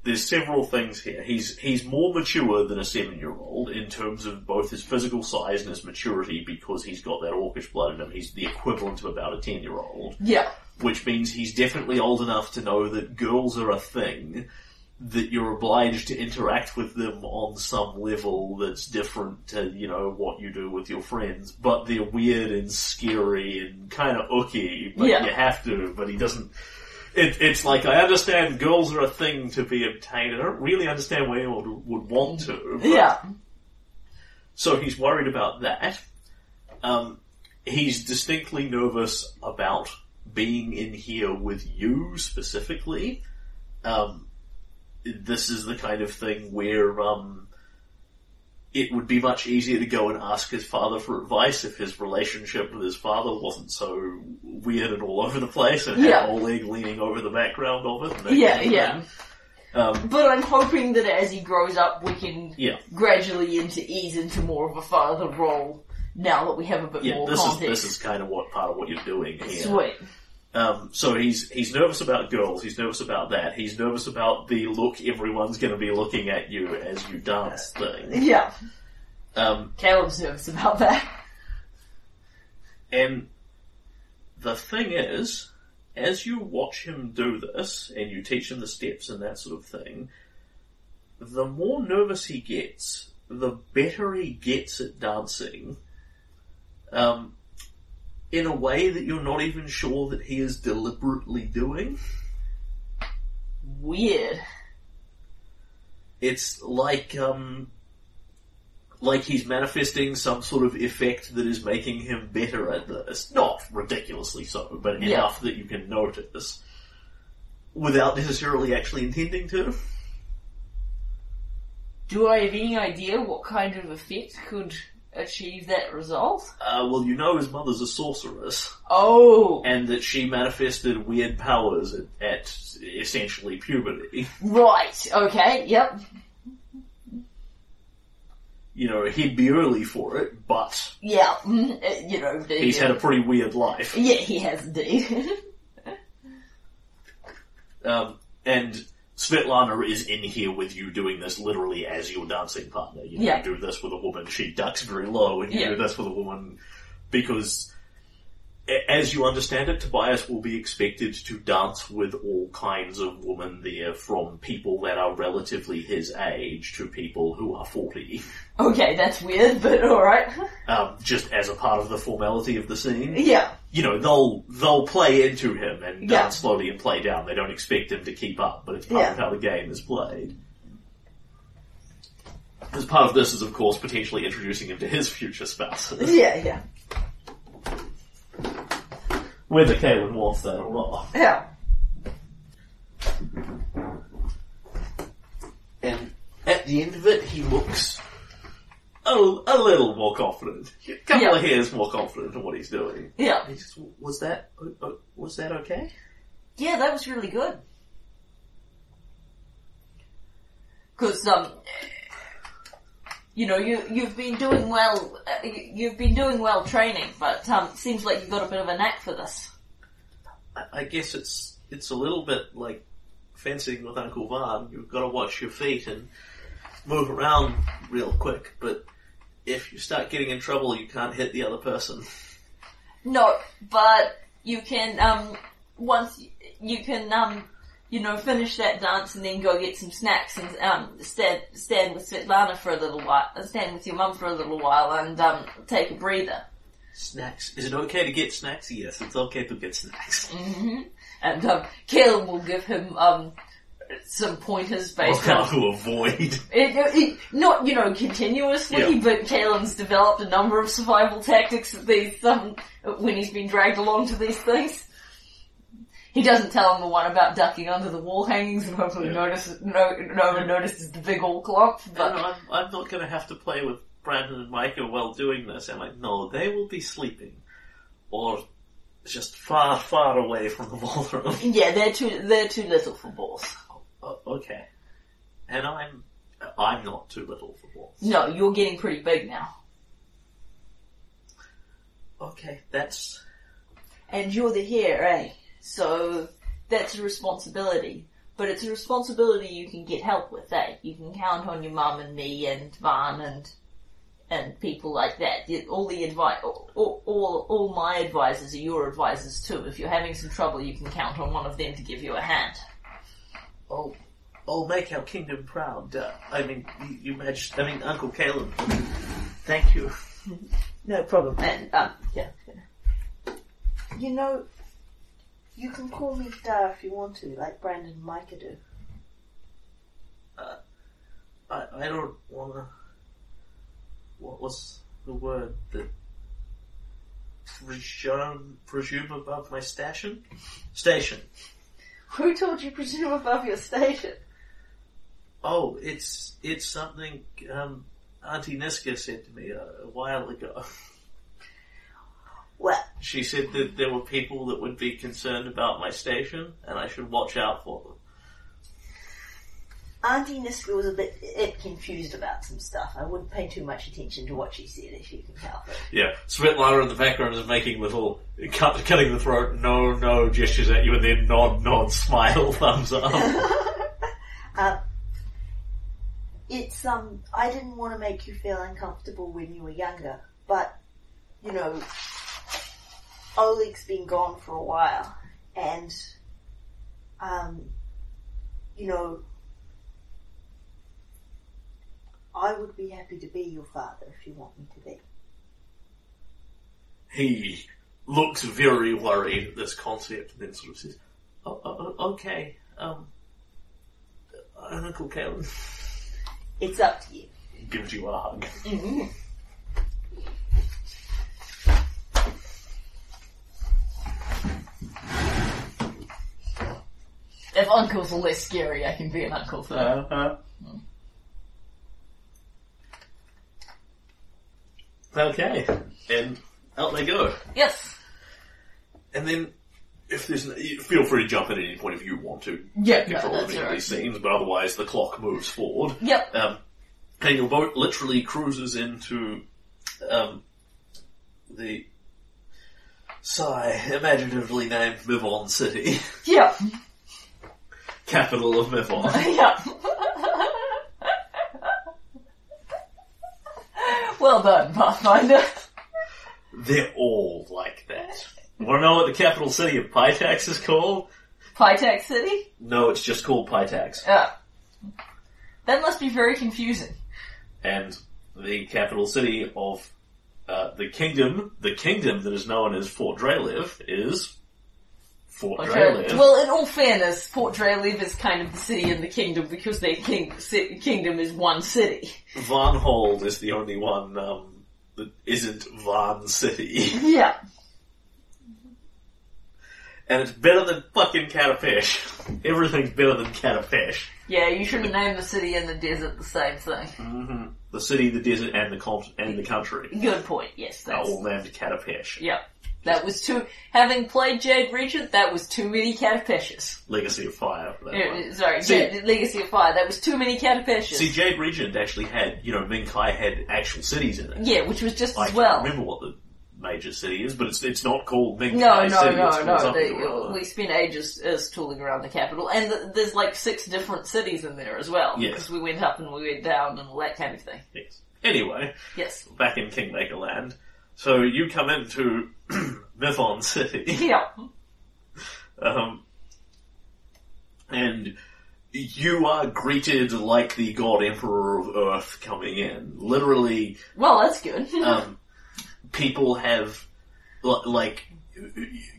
there's several things here. He's he's more mature than a seven year old in terms of both his physical size and his maturity because he's got that orcish blood in him. He's the equivalent of about a ten year old, Yeah, which means he's definitely old enough to know that girls are a thing. That you're obliged to interact with them on some level that's different to, you know, what you do with your friends, but they're weird and scary and kind of ooky, but Yeah. you have to, but he doesn't, it, it's like, I understand girls are a thing to be obtained, I don't really understand why anyone would, would want to. but- yeah, So he's worried about that. Um, he's distinctly nervous about being in here with you specifically. Um, this is the kind of thing where um, it would be much easier to go and ask his father for advice if his relationship with his father wasn't so weird and all over the place and Yeah. had Oleg leaning over the background of it. Yeah, yeah. Um, but I'm hoping that as he grows up, we can yeah. gradually into ease into more of a father role. Now that we have a bit Yeah, more this is context. this is kind of what part of what you're doing here. Sweet. Um, so he's he's nervous about girls. He's nervous about that. He's nervous about the look everyone's going to be looking at you as you dance thing. Yeah, Um, Caleb's nervous about that. and the thing is, as you watch him do this and you teach him the steps and that sort of thing, the more nervous he gets, the better he gets at dancing. Um, in a way that you're not even sure that he is deliberately doing. Weird. it's like um like he's manifesting some sort of effect that is making him better at this. Not ridiculously so, but Yeah. enough that you can notice without necessarily actually intending to. Do I have any idea what kind of effect could achieve that result? Uh, well, you know his mother's a sorceress, Oh, and that she manifested weird powers at, at essentially puberty. right. Okay. Yep. You know, he'd be early for it, but Yeah. mm, uh, You know. the- he's had a pretty weird life. Yeah, he has indeed. *laughs* Um, and Svetlana is in here with you doing this literally as your dancing partner. You, know, Yeah. you do this with a woman, she ducks very low, and you Yeah. do this with a woman because, as you understand it, Tobias will be expected to dance with all kinds of women there, from people that are relatively his age to people who are 40, okay, that's weird, but alright. um, just as a part of the formality of the scene. Yeah. you know, they'll they'll play into him and Yeah. dance slowly and play down. They don't expect him to keep up, but it's part Yeah. of how the game is played. As part of this is, of course, potentially introducing him to his future spouses. Yeah, yeah. Whether Kaelin wants that or not. Yeah. And at the end of it, he looks a, a little more confident. A couple Yeah. of hairs more confident in what he's doing. Yeah. He says, was that, uh, was that okay? Yeah, that was really good. Cause, um, you know, you, you've been doing well, uh, you- you've been doing well training, but, um, seems like you've got a bit of a knack for this. I, I guess it's it's a little bit like fencing with Uncle Van. You've got to watch your feet and move around real quick. But if you start getting in trouble, you can't hit the other person. No, but you can, um, once you can, um, you know, finish that dance and then go get some snacks and, um, stand, stand with Svetlana for a little while, uh, stand with your mum for a little while and, um, take a breather. Snacks. Is it okay to get snacks? Yes, it's okay to get snacks. hmm And, um, will give him, um, some pointers based how *laughs* to avoid. It, it, not, you know, continuously, Yeah. but Kalen's developed a number of survival tactics that these, um, when he's been dragged along to these things. He doesn't tell him the one about ducking under the wall hangings and hopefully Yeah. notices, no, no one notices the big old clock. No, but no, I'm, I'm not going to have to play with Brandon and Micah while doing this. I'm like, no, they will be sleeping. Or just far, far away from the *laughs* ballroom. yeah, they're too, they're too little for balls. O- okay. And I'm, I'm not too little for balls. No, you're getting pretty big now. Okay, that's, And you're the heir, eh? So that's a responsibility. But it's a responsibility you can get help with, eh? You can count on your mum and me and Van and and people like that. All the advice, all, all, all my advisors are your advisors too. If you're having some trouble, you can count on one of them to give you a hand. Oh, I'll make our kingdom proud. Uh, I mean, you, you Majesty, I mean, Uncle Caleb. Thank you. *laughs* No problem. And um, yeah. You know, you can call me Star if you want to, like Brandon and Micah do. I, I don't wanna. What was the word that presume presume above my station? Station. Who told you presume above your station? Oh, it's it's something um, Auntie Niska said to me a while ago. *laughs* Well, She said that there were people that would be concerned about my station, and I should watch out for them. Auntie Niska was a bit, bit confused about some stuff. I wouldn't pay too much attention to what she said if you can help it. Yeah, Svetlana in the background is making little cut, cutting the throat, no, no gestures at you, and then nod, nod, smile, *laughs* thumbs up. uh, *laughs* it's um, I didn't want to make you feel uncomfortable when you were younger, but you know, Oleg's been gone for a while, and um, you know, I would be happy to be your father if you want me to be. he looks very worried at this concept and then sort of says, oh, oh, oh, okay, um, Uncle Caleb It's up to you. gives you a hug. If uncles are less scary, I can be an uncle for Uh-huh. Okay, and out they go. Yes. And then, if there's, feel free to jump in at any point if you want to. Yeah, control no, of that's any of these scenes, but otherwise the clock moves forward. Yep. Um, and your boat literally cruises into um, the sigh, imaginatively named Mivon City, Yep. Capital of Mivon. *laughs* yeah. well done, Pathfinder. They're all like that. Want to know what the capital city of Pitax is called? Pitax City? No, it's just called Pitax. Yeah. That must be very confusing. And the capital city of uh, the kingdom, the kingdom that is known as Fort Drelev, is Well, in all fairness, Fort Drelev is kind of the city in the kingdom because their king, ci- kingdom is one city. Varnhold is the only one um, that isn't Van City. *laughs* Yeah. and it's better than fucking Katapesh. Everything's better than Katapesh. Yeah, you shouldn't name the city and the desert the same thing. hmm The city, the desert, and the con- and the country Good point, yes. are That's, all named Katapesh. yeah. That was too, having played Jade Regent, that was too many Katapeshes. Legacy of Fire. One. sorry, See- Jade, Legacy of Fire, that was too many Katapeshes. See, Jade Regent actually had, you know, Minkai had actual cities in it. yeah, which was just as well. I as can't well. remember what the major city is, but it's it's not called Minkai No, no, City. no, no. something They, or other. we spent ages uh, tooling around the capital, and th- there's like six different cities in there as well. Yes. Because we went up and we went down and all that kind of thing. Yes. Anyway, Yes. back in Kingmaker Land. So you come into *clears throat* Mivon City, *laughs* Yeah. um, and you are greeted like the God Emperor of Earth coming in. Literally, Well, that's good. *laughs* um, people have like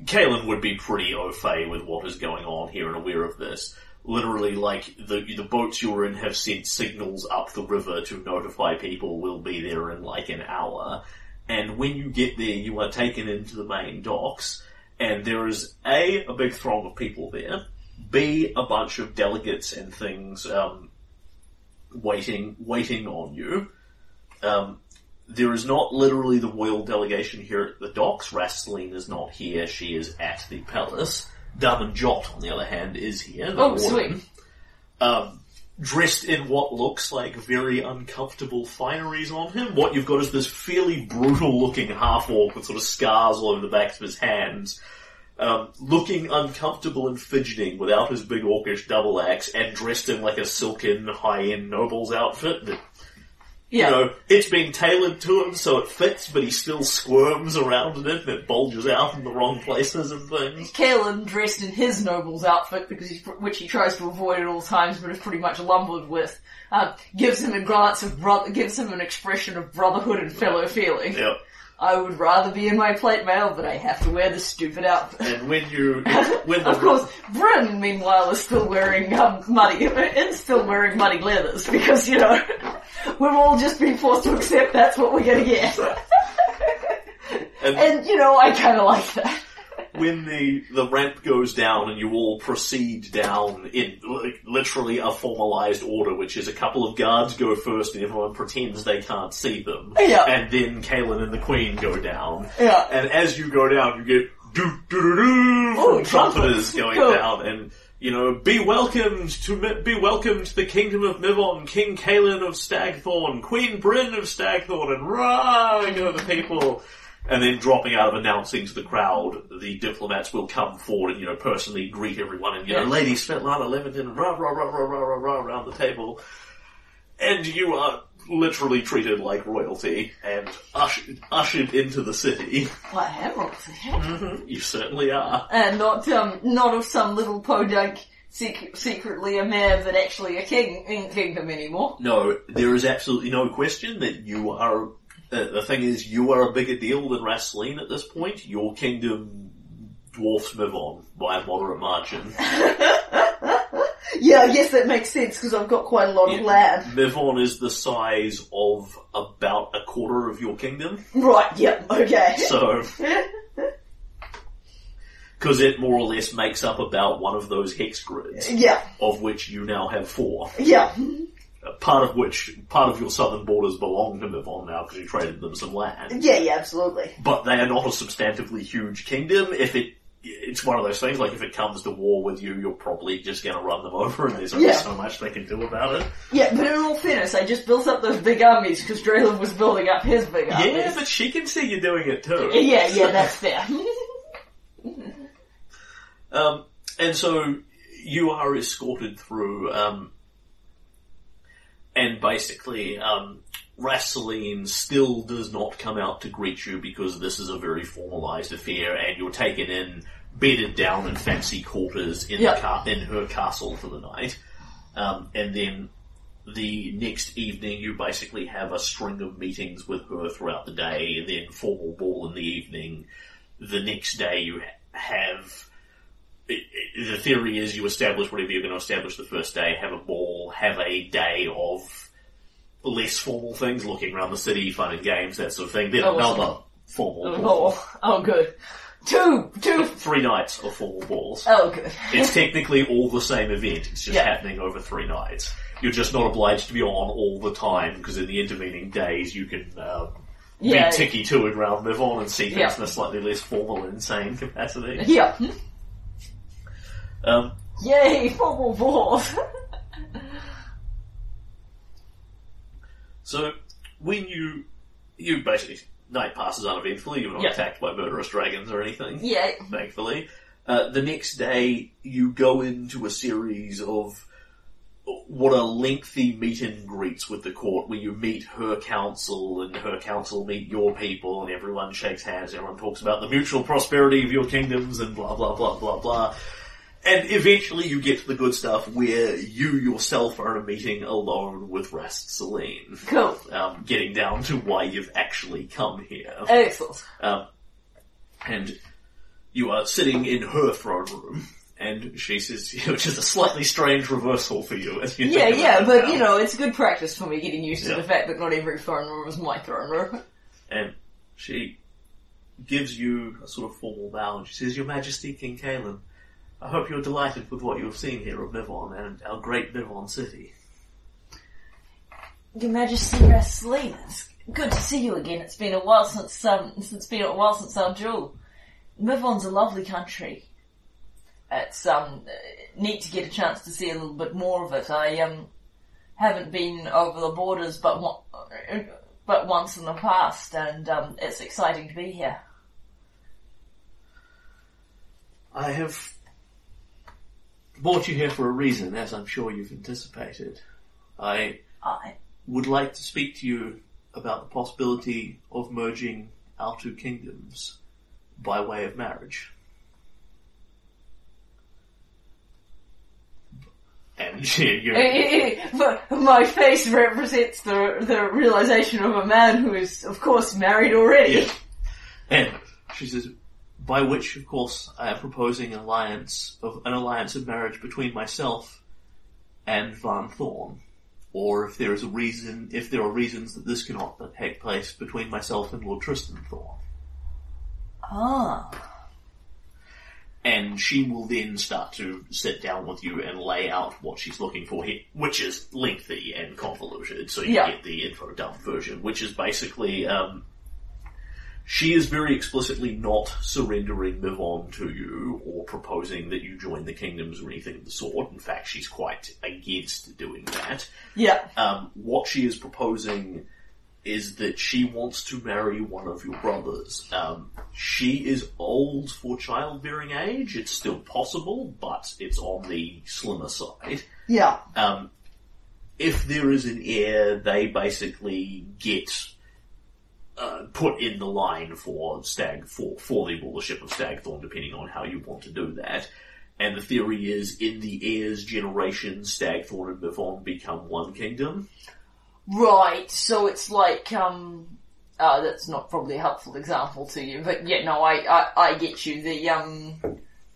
Kalen would be pretty au fait with what is going on here and aware of this. Literally, like the the boats you're in have sent signals up the river to notify people we'll be there in like an hour. And when you get there, you are taken into the main docks, and there is a a big throng of people there. B a bunch of delegates and things um, waiting waiting on you. Um, there is not literally the royal delegation here at the docks. Rasteline is not here. She is at the palace. Darman Jot, on the other hand, is here. Oh, sweet. Um, dressed in what looks like very uncomfortable fineries on him. What you've got is this fairly brutal looking half-orc with sort of scars all over the backs of his hands. Um, looking uncomfortable and fidgeting without his big orcish double axe and dressed in like a silken high-end noble's outfit that Yeah. you know, it's been tailored to him so it fits, but he still squirms around in it and it bulges out in the wrong places and things. Kalen dressed in his noble's outfit, because he's, which he tries to avoid at all times, but is pretty much lumbered with, um, gives him a glance of brother, gives him an expression of brotherhood and fellow feeling. Yep. I would rather be in my plate mail, but I have to wear this stupid outfit. And when you, *laughs* when the, Of course, Bryn, meanwhile, is still wearing um, muddy, is still wearing muddy leathers because you know *laughs* we've all just been forced to accept that's what we're gonna get, *laughs* and and you know I kind of like that. When the, the ramp goes down and you all proceed down in like, literally a formalized order, which is a couple of guards go first and everyone pretends they can't see them. Yeah. And then Kaelin and the Queen go down. Yeah. And as you go down, you get do do do do Oh, from trumpeters going Cool. down, and you know, be welcomed to be welcomed to the kingdom of Mivon, King Kaelin of Stagthorn, Queen Bryn of Stagthorn, and rah, you know, the people. And then dropping out of announcing to the crowd, the diplomats will come forward and, you know, personally greet everyone and, you know. Lady Svetlana Leventon, rah, rah, rah, rah, rah, rah, rah, around the table. And you are literally treated like royalty and ushered, ushered into the city. Well, I am royalty. You certainly are. and not um not of some little podunk sec- secretly a mayor but actually a king in kingdom anymore. No, there is absolutely no question that you are. Uh, the thing is, you are a bigger deal than Rasleen at this point. Your kingdom dwarfs Mivon by a moderate margin. *laughs* Yeah, I guess that makes sense because I've got quite a lot of land. Mivon is the size of about a quarter of your kingdom. Right. Yeah. Okay. So, *laughs* because it more or less makes up about one of those hex grids, yeah. of which you now have four. Yeah. Part of which, part of your southern borders belong to Mivon now because you traded them some land. Yeah. Yeah. Absolutely. but they are not a substantively huge kingdom. If it, it's one of those things, like if it comes to war with you, you're probably just gonna run them over and there's only Yeah. so much they can do about it. Yeah, but in all fairness, I just built up those big armies because Draylen was building up his big armies. Yeah, but she can see you doing it too. yeah, yeah, *laughs* that's fair. Um, and so you are escorted through, um, and basically, um, Rasseline still does not come out to greet you because this is a very formalized affair and you're taken in, bedded down in fancy quarters in, Yeah. the ca- in her castle for the night. Um, and then the next evening you basically have a string of meetings with her throughout the day and then formal ball in the evening. The next day you ha- have it, it, the theory is you establish whatever you're going to establish the first day, have a ball, have a day of less formal things, looking around the city, fun and games, that sort of thing. Then Oh, awesome. another formal ball. oh, oh, good. Two, two. Nights of formal balls. Oh, good. It's technically all the same event. It's just Yeah. happening over three nights. You're just not obliged to be on all the time because in the intervening days you can um, Yeah. be ticky to around move on and see things Yeah. in a slightly less formal, insane capacity. Yeah. Um, Yay, formal. So when you you basically night passes uneventfully, you're not Yeah. attacked by murderous dragons or anything. yeah. Thankfully, uh, the next day you go into a series of what are lengthy meet and greets with the court where you meet her council and her council meet your people and everyone shakes hands, everyone talks about the mutual prosperity of your kingdoms and blah blah blah blah blah. And eventually you get to the good stuff where you yourself are in a meeting alone with Rast Celine. Cool. Um, getting down to why you've actually come here. Excellent. Um, and you are sitting in her throne room, and she says, which is a slightly strange reversal for you. As you Yeah, yeah, but now. you know, it's good practice for me getting used to the fact that not every throne room is my throne room. And she gives you a sort of formal bow, and she says, Your Majesty, King Kalen, I hope you're delighted with what you have seen here of Mivon and our great Mivon city. Your Majesty, Rasselina, it's good to see you again. It's been a while since um, it's been a while since our duel. Mivon's a lovely country. It's um neat to get a chance to see a little bit more of it. I um haven't been over the borders, but one, but once in the past, and um, it's exciting to be here. I have brought you here for a reason, as I'm sure you've anticipated. I I would like to speak to you about the possibility of merging our two kingdoms by way of marriage. And *laughs* you, eh, eh, eh, But my face represents the the realization of a man who is, of course, married already. Yeah. And she says, by which, of course, I am proposing an alliance of an alliance of marriage between myself and Van Thorn. Or if there is a reason, if there are reasons that this cannot take place between myself and Lord Tristan Thorn. Ah, And she will then start to sit down with you and lay out what she's looking for here, which is lengthy and convoluted. So you Yeah. get the info dump version, which is basically, um, she is very explicitly not surrendering Mivon to you or proposing that you join the kingdoms or anything of the sort. In fact, she's quite against doing that. yeah, Um, what she is proposing is that she wants to marry one of your brothers. Um, she is old for childbearing age. It's still possible, but it's on the slimmer side. yeah, Um, if there is an heir, they basically get uh, put in the line for Stag for for the rulership of Stagthorn, depending on how you want to do that. And the theory is, in the heir's generation, Stagthorn and Mivon become one kingdom. right. So it's like um, uh, that's not probably a helpful example to you, but yeah, no, I I, I get you. The um,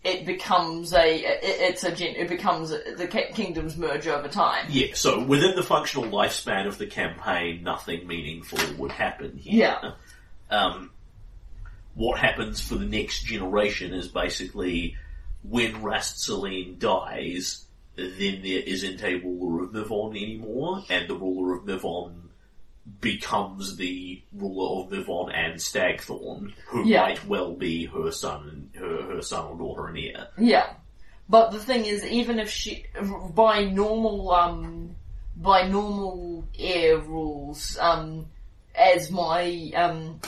it becomes a it, it's a gen, it becomes the kingdoms merge over time. Yeah, so within the functional lifespan of the campaign, nothing meaningful would happen here. Yeah. Um, what happens for the next generation is basically when Rastceline dies, then there isn't a ruler of Mivon anymore, and the ruler of Mivon becomes the ruler of Mivon and Stagthorn, who Yeah. might well be her son, her, her son or daughter and heir. Yeah. But the thing is, even if she, by normal, um, by normal air rules, um, as my, um,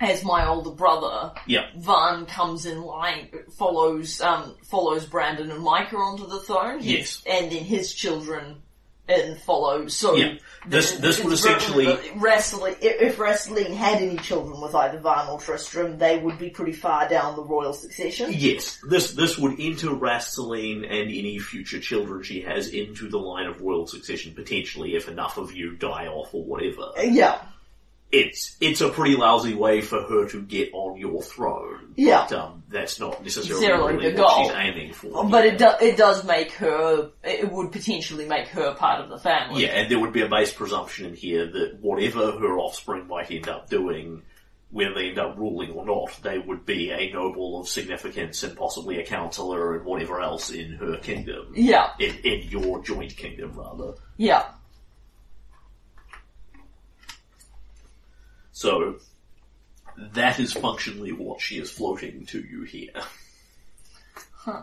as my older brother, Yeah. Van comes in line, follows, um, follows Brandon and Micah onto the throne. Yes. And then his children and follow. So, Yeah. This- this would essentially- wrestling. If wrestling had any children with either Van or Tristram, they would be pretty far down the royal succession. Yes, this this would enter Rasteline and any future children she has into the line of royal succession potentially if enough of you die off or whatever. Yeah. It's it's a pretty lousy way for her to get on your throne. Yeah. But, um, that's not necessarily Necessarily really the what goal. she's aiming for. But it, do, it does make her, it would potentially make her part of the family. Yeah, and there would be a base presumption in here that whatever her offspring might end up doing, whether they end up ruling or not, they would be a noble of significance and possibly a councillor and whatever else in her kingdom. Yeah, In, in your joint kingdom, rather. yeah. So, that is functionally what she is floating to you here. Huh.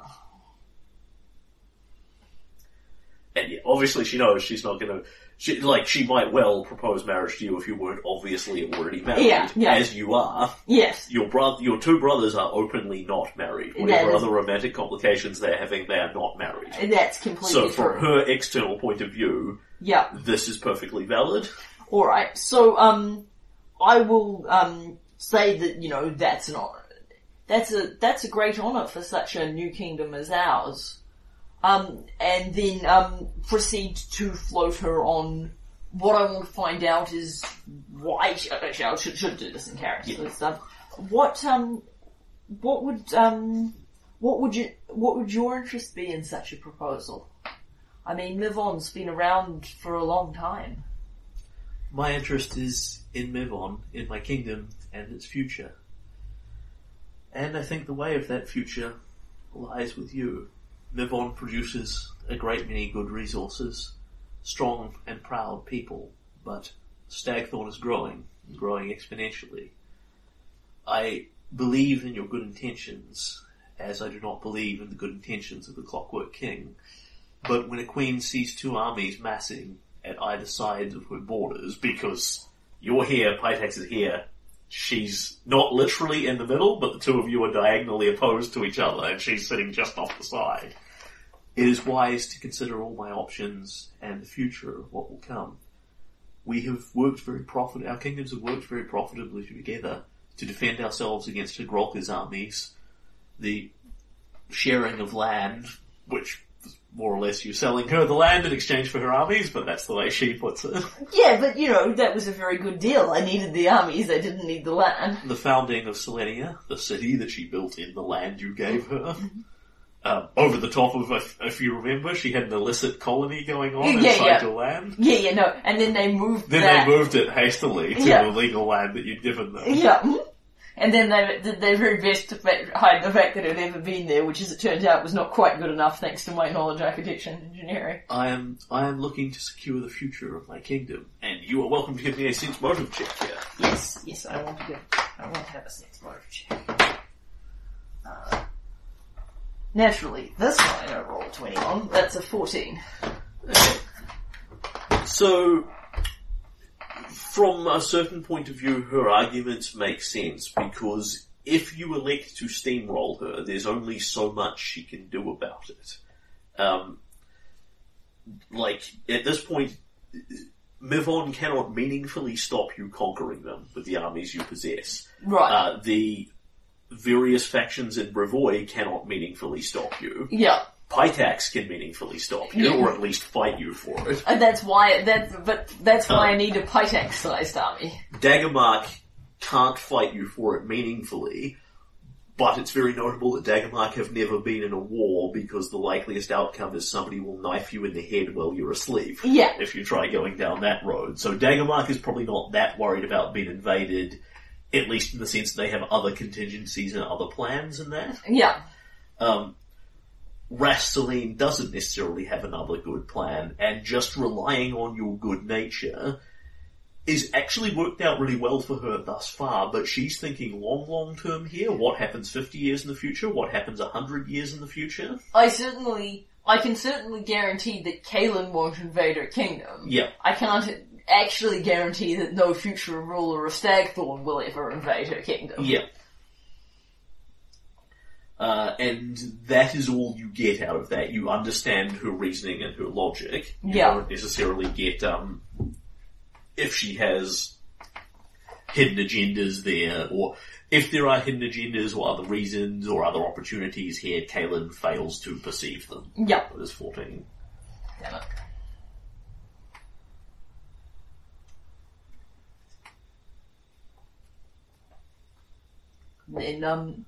and yeah, obviously she knows she's not gonna, she, like, she might well propose marriage to you if you weren't obviously already married, Yeah, yeah. as you are. Yes. Your brother, your two brothers are openly not married. Whatever other romantic complications they're having, they are not married. And that's completely So true. from her external point of view, Yeah. this is perfectly valid. Alright, so, um, I will, um, say that, you know, that's not, that's a, that's a great honour for such a new kingdom as ours. Um, and then, um, proceed to float her on what I want to find out is why, she, actually I should, should do this in character. Yeah. So, what, um, what would, um, what would you, what would your interest be in such a proposal? I mean, Mivon's been around for a long time. My interest is in Mivon, in my kingdom, and its future. And I think the way of that future lies with you. Mivon produces a great many good resources, strong and proud people, but Stagthorn is growing, growing exponentially. I believe in your good intentions, as I do not believe in the good intentions of the Clockwork King. But when a queen sees two armies massing at either side of her borders, because You're here, Pitax is here. She's not literally in the middle, but the two of you are diagonally opposed to each other, and she's sitting just off the side. it is wise to consider all my options and the future of what will come. We have worked very profit. Our kingdoms have worked very profitably together to defend ourselves against Hargulka's armies. The sharing of land, which more or less you're selling her the land in exchange for her armies, but that's the way she puts it. *laughs* Yeah, but you know, that was a very good deal. I needed the armies, I didn't need the land. the founding of Selenia, the city that she built in the land you gave her. Um, over the top of, if, if you remember, she had an illicit colony going on Yeah, inside yeah. your land. Yeah, yeah, no, and then they moved Then that. they moved it hastily to Yeah. the legal land that you'd given them. Yeah. And then they did their very best to hide the fact that it had ever been there, which as it turned out was not quite good enough thanks to my knowledge of architecture and engineering. I am, I am looking to secure the future of my kingdom. And you are welcome to give me a sense motive check here. Yes, yes, I want to give, I want to have a sex motive check. Uh, naturally, this one I don't roll 20 on. That's a 14. So, from a certain point of view, her arguments make sense because if you elect to steamroll her, there's only so much she can do about it. Um, like, at this point, Mivon cannot meaningfully stop you conquering them with the armies you possess. Right. Uh, the various factions in Brevoy cannot meaningfully stop you. yeah. Pitax can meaningfully stop you, or at least fight you for it. And that's why, that, but that's why. I need a Pitax-sized army. Daggermark can't fight you for it meaningfully, but it's very notable that Daggermark have never been in a war because the likeliest outcome is somebody will knife you in the head while you're asleep. Yeah. If you try going down that road. So Daggermark is probably not that worried about being invaded, at least in the sense that they have other contingencies and other plans in that. Yeah. Um, Rasteline doesn't necessarily have another good plan, and just relying on your good nature is actually worked out really well for her thus far, but she's thinking long, long term here. What happens 50 years in the future? What happens 100 years in the future? I certainly, I can certainly guarantee that Kalen won't invade her kingdom. Yeah. I can't actually guarantee that no future ruler of Stagthorn will ever invade her kingdom. Yeah. Uh, and that is all you get out of that. You understand her reasoning and her logic. You Yeah. don't necessarily get, um, if she has hidden agendas there, or if there are hidden agendas or other reasons or other opportunities here, Kalen fails to perceive them. Yeah. It is 14. Damn it. Then, um,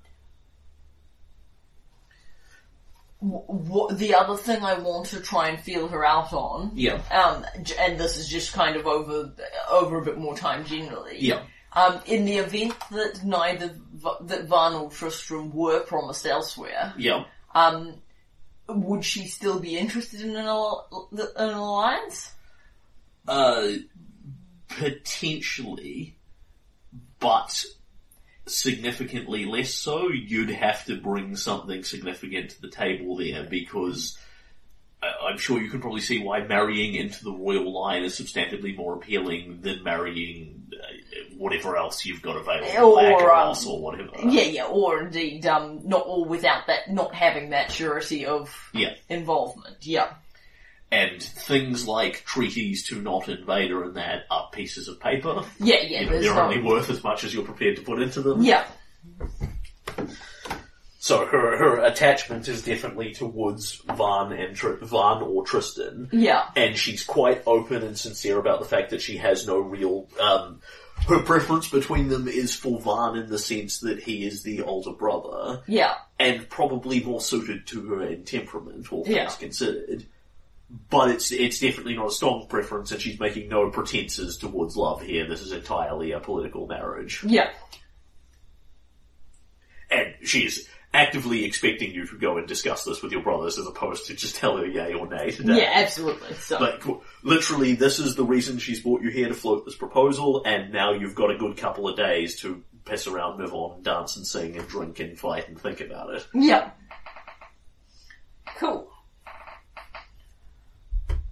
what the other thing I want to try and feel her out on, Yeah. um, and this is just kind of over over a bit more time generally. Yeah. Um, in the event that neither V- that Van or Tristram were promised elsewhere, Yeah. um, would she still be interested in an, al- an alliance? Uh, potentially, but significantly less so. You'd have to bring something significant to the table there because I- I'm sure you can probably see why marrying into the royal line is substantively more appealing than marrying uh, whatever else you've got available, Or, Acheros um, or whatever. Yeah, yeah, or indeed, um, not all without that, not having that surety of Yeah. involvement. Yeah. And things like treaties to not invade or in that are pieces of paper. Yeah, yeah, You know, they're no... only worth as much as you're prepared to put into them. Yeah, So her her attachment is definitely towards Van and Tr- Van or Tristan. yeah, and she's quite open and sincere about the fact that she has no real. Um, her preference between them is for Van in the sense that he is the older brother yeah, and probably more suited to her in temperament, all things Yeah. considered. But it's it's definitely not a strong preference, and she's making no pretenses towards love here. This is entirely a political marriage, yeah. and she's actively expecting you to go and discuss this with your brothers, as opposed to just tell her yay or nay today. Yeah, absolutely. So, Like, literally, this is the reason she's brought you here to float this proposal, and now you've got a good couple of days to piss around, move on, dance and sing and drink and fight and think about it. yeah. Cool.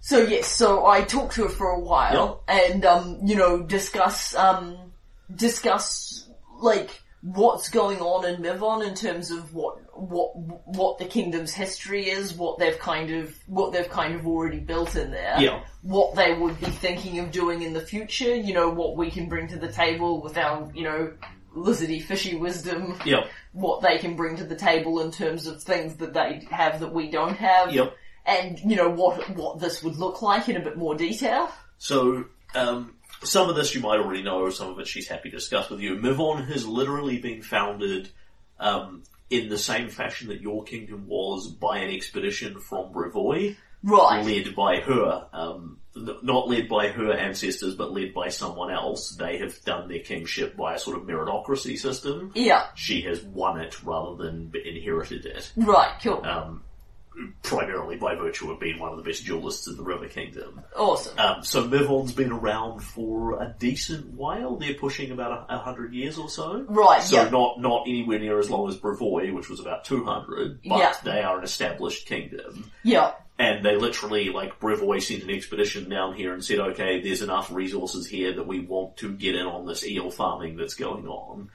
So yes, so I talked to her for a while and, um, you know, discuss, um, discuss, like, what's going on in Mivon in terms of what, what, what the kingdom's history is, what they've kind of, what they've kind of already built in there. Yeah. what they would be thinking of doing in the future, you know, what we can bring to the table with our, you know, lizardy fishy wisdom, Yep. what they can bring to the table in terms of things that they have that we don't have, Yep. And, you know, what, what this would look like in a bit more detail. So, um, some of this you might already know, some of it she's happy to discuss with you. Mivon has literally been founded, um, in the same fashion that your kingdom was by an expedition from Brevoy. Right. led by her, um, not led by her ancestors, but led by someone else. They have done their kingship by a sort of meritocracy system. Yeah. She has won it rather than inherited it, Right, cool. um, primarily by virtue of being one of the best duelists in the River Kingdom. awesome. Um, so Mivon's been around for a decent while. They're pushing about a, a hundred years or so. Right, So yeah. not not anywhere near as long as Brevoy, which was about two hundred, but Yeah. they are an established kingdom. Yeah. And they literally, like, Brevoy sent an expedition down here and said, okay, there's enough resources here that we want to get in on this eel farming that's going on,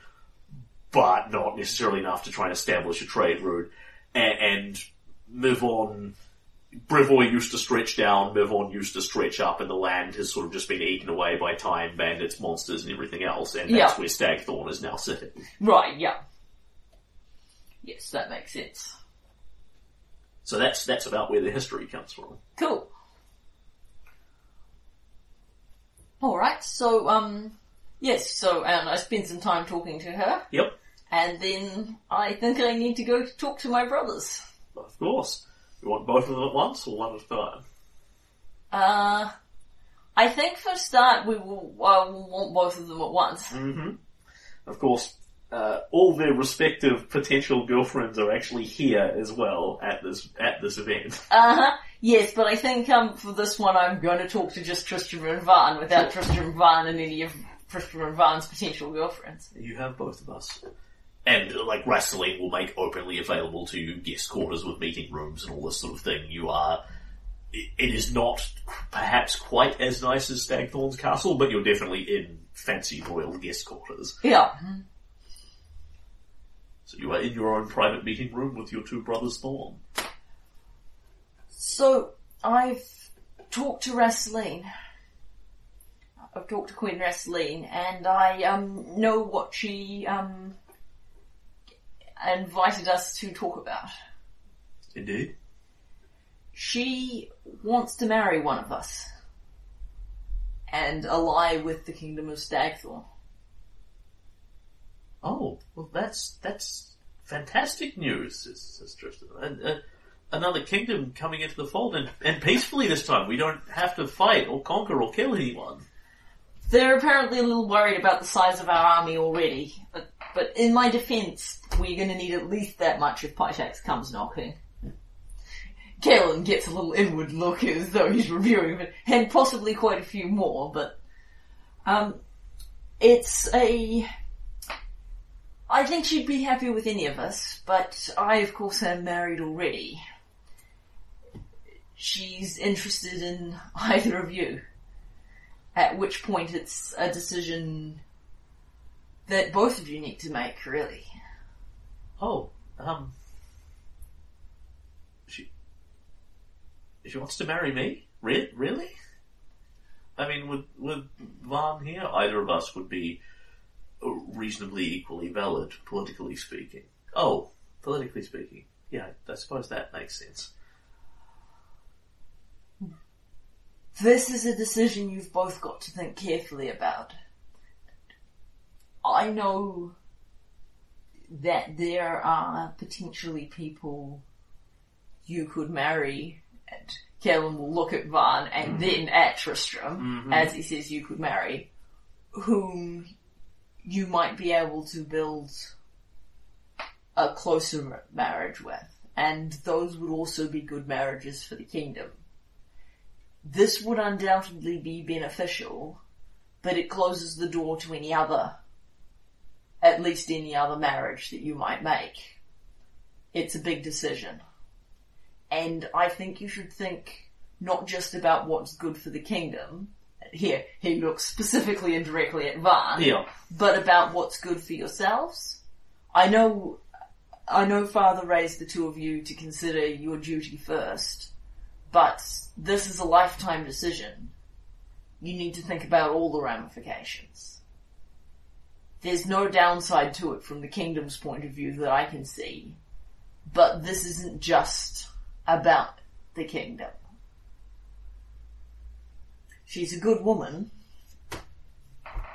but not necessarily enough to try and establish a trade route. And, and Mivon, Brevoy used to stretch down, Mivon used to stretch up, and the land has sort of just been eaten away by time, bandits, monsters, and everything else, and that's Yeah. where Stagthorn is now sitting. Right, yeah. Yes, that makes sense. So that's, that's about where the history comes from. Cool. Alright, so, um, yes, so, and I spent some time talking to her, Yep, and then I think I need to go talk to my brothers. Of course. You want both of them at once, or one at a time? Uh, I think for a start we will, uh, will want both of them at once. Mm-hmm. Of course, uh, all their respective potential girlfriends are actually here as well at this at this event. *laughs* Uh-huh, yes, but I think, um, for this one I'm going to talk to just Tristram and Van without Tristram and Van and any of Tristram and Van's potential girlfriends. You have both of us. And like wrestling will make openly available to you guest quarters with meeting rooms and all this sort of thing. You are. It, is not perhaps quite as nice as Stagthorn's castle, but you're definitely in fancy royal guest quarters. Yeah. So you are in your own private meeting room with your two brothers Thorn. So, I've talked to Rasleen. I've talked to Queen Rasleen, and I, um, know what she, um, invited us to talk about. Indeed. She wants to marry one of us. And ally with the kingdom of Stagthorn. Oh, well, that's that's fantastic news, says Tristan. And, uh, another kingdom coming into the fold, and, and peacefully this time. We don't have to fight or conquer or kill anyone. They're apparently a little worried about the size of our army already, but, but in my defense, we're gonna need at least that much if Pitax comes knocking. Kalen gets a little inward look as though he's reviewing it, and possibly quite a few more, but, um, it's a, I think she'd be happy with any of us, but I of course am married already. she's interested in *laughs* either of you. At which point it's a decision that both of you need to make, really. Oh, um, she she wants to marry me? Re- really? I mean, with with Van here, either of us would be reasonably equally valid, politically speaking. Oh, politically speaking, yeah, I suppose that makes sense. This is a decision you've both got to think carefully about. I know that there are potentially people you could marry, and Kellen will look at Van and mm-hmm. then at Tristram, mm-hmm. as he says you could marry, whom you might be able to build a closer marriage with. And those would also be good marriages for the kingdom. This would undoubtedly be beneficial, but it closes the door to any other, at least any other marriage that you might make. It's a big decision. And I think you should think not just about what's good for the kingdom. Here, he looks specifically and directly at Van Yeah. but about what's good for yourselves. I know, I know Father raised the two of you to consider your duty first, but this is a lifetime decision. You need to think about all the ramifications. There's no downside to it from the kingdom's point of view that I can see, but this isn't just about the kingdom. She's a good woman,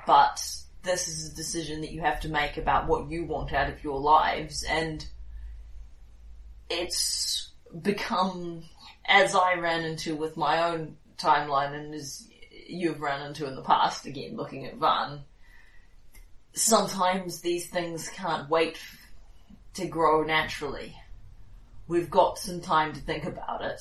but this is a decision that you have to make about what you want out of your lives and it's become as I ran into with my own timeline and as you've run into in the past again looking at Van sometimes these things can't wait to grow naturally we've got some time to think about it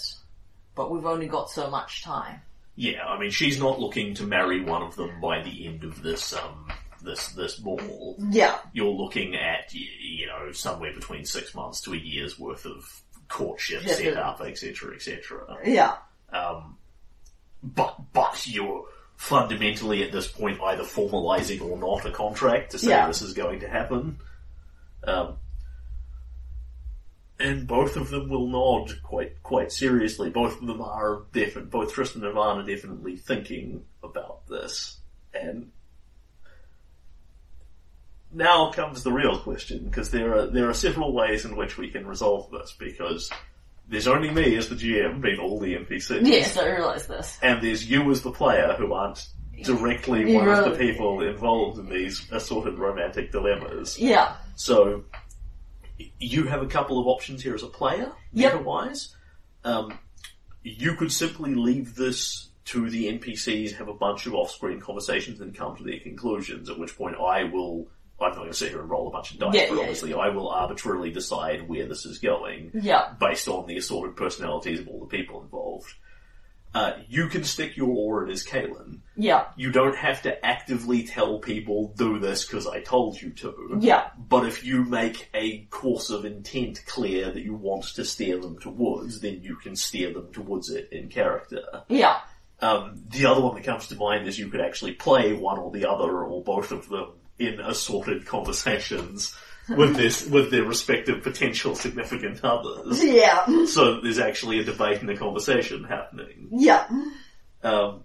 but we've only got so much time Yeah, I mean, she's not looking to marry one of them by the end of this, um, this, this ball. yeah You're looking at, you know, somewhere between six months to a year's worth of courtship Yeah. set up, etc., etc. yeah Um, but, but you're fundamentally at this point either formalizing or not a contract to say Yeah. this is going to happen. Um, and both of them will nod quite quite seriously. Both of them are definite. Both Tristan and Van are definitely thinking about this. And now comes the real question, because there are there are several ways in which we can resolve this. Because there's only me as the GM, being all the NPCs. yes I realise this And there's you as the player who aren't directly one of the people involved in these assorted romantic dilemmas. yeah So you have a couple of options here as a player, Yep. meta-wise. Um, you could simply leave this to the NPCs, have a bunch of off-screen conversations, and come to their conclusions. At which point, I will. I'm not going to sit here and roll a bunch of dice, Yeah, but yeah, obviously, I will arbitrarily decide where this is going yeah based on the assorted personalities of all the people involved. Uh, you can stick your aura as Kalen. yeah You don't have to actively tell people do this because I told you to. yeah But if you make a course of intent clear that you want to steer them towards, then you can steer them towards it in character. yeah Um, the other one that comes to mind is you could actually play one or the other or both of them in assorted conversations with this with their respective potential significant others. yeah So there's actually a debate and a conversation happening. yeah Um,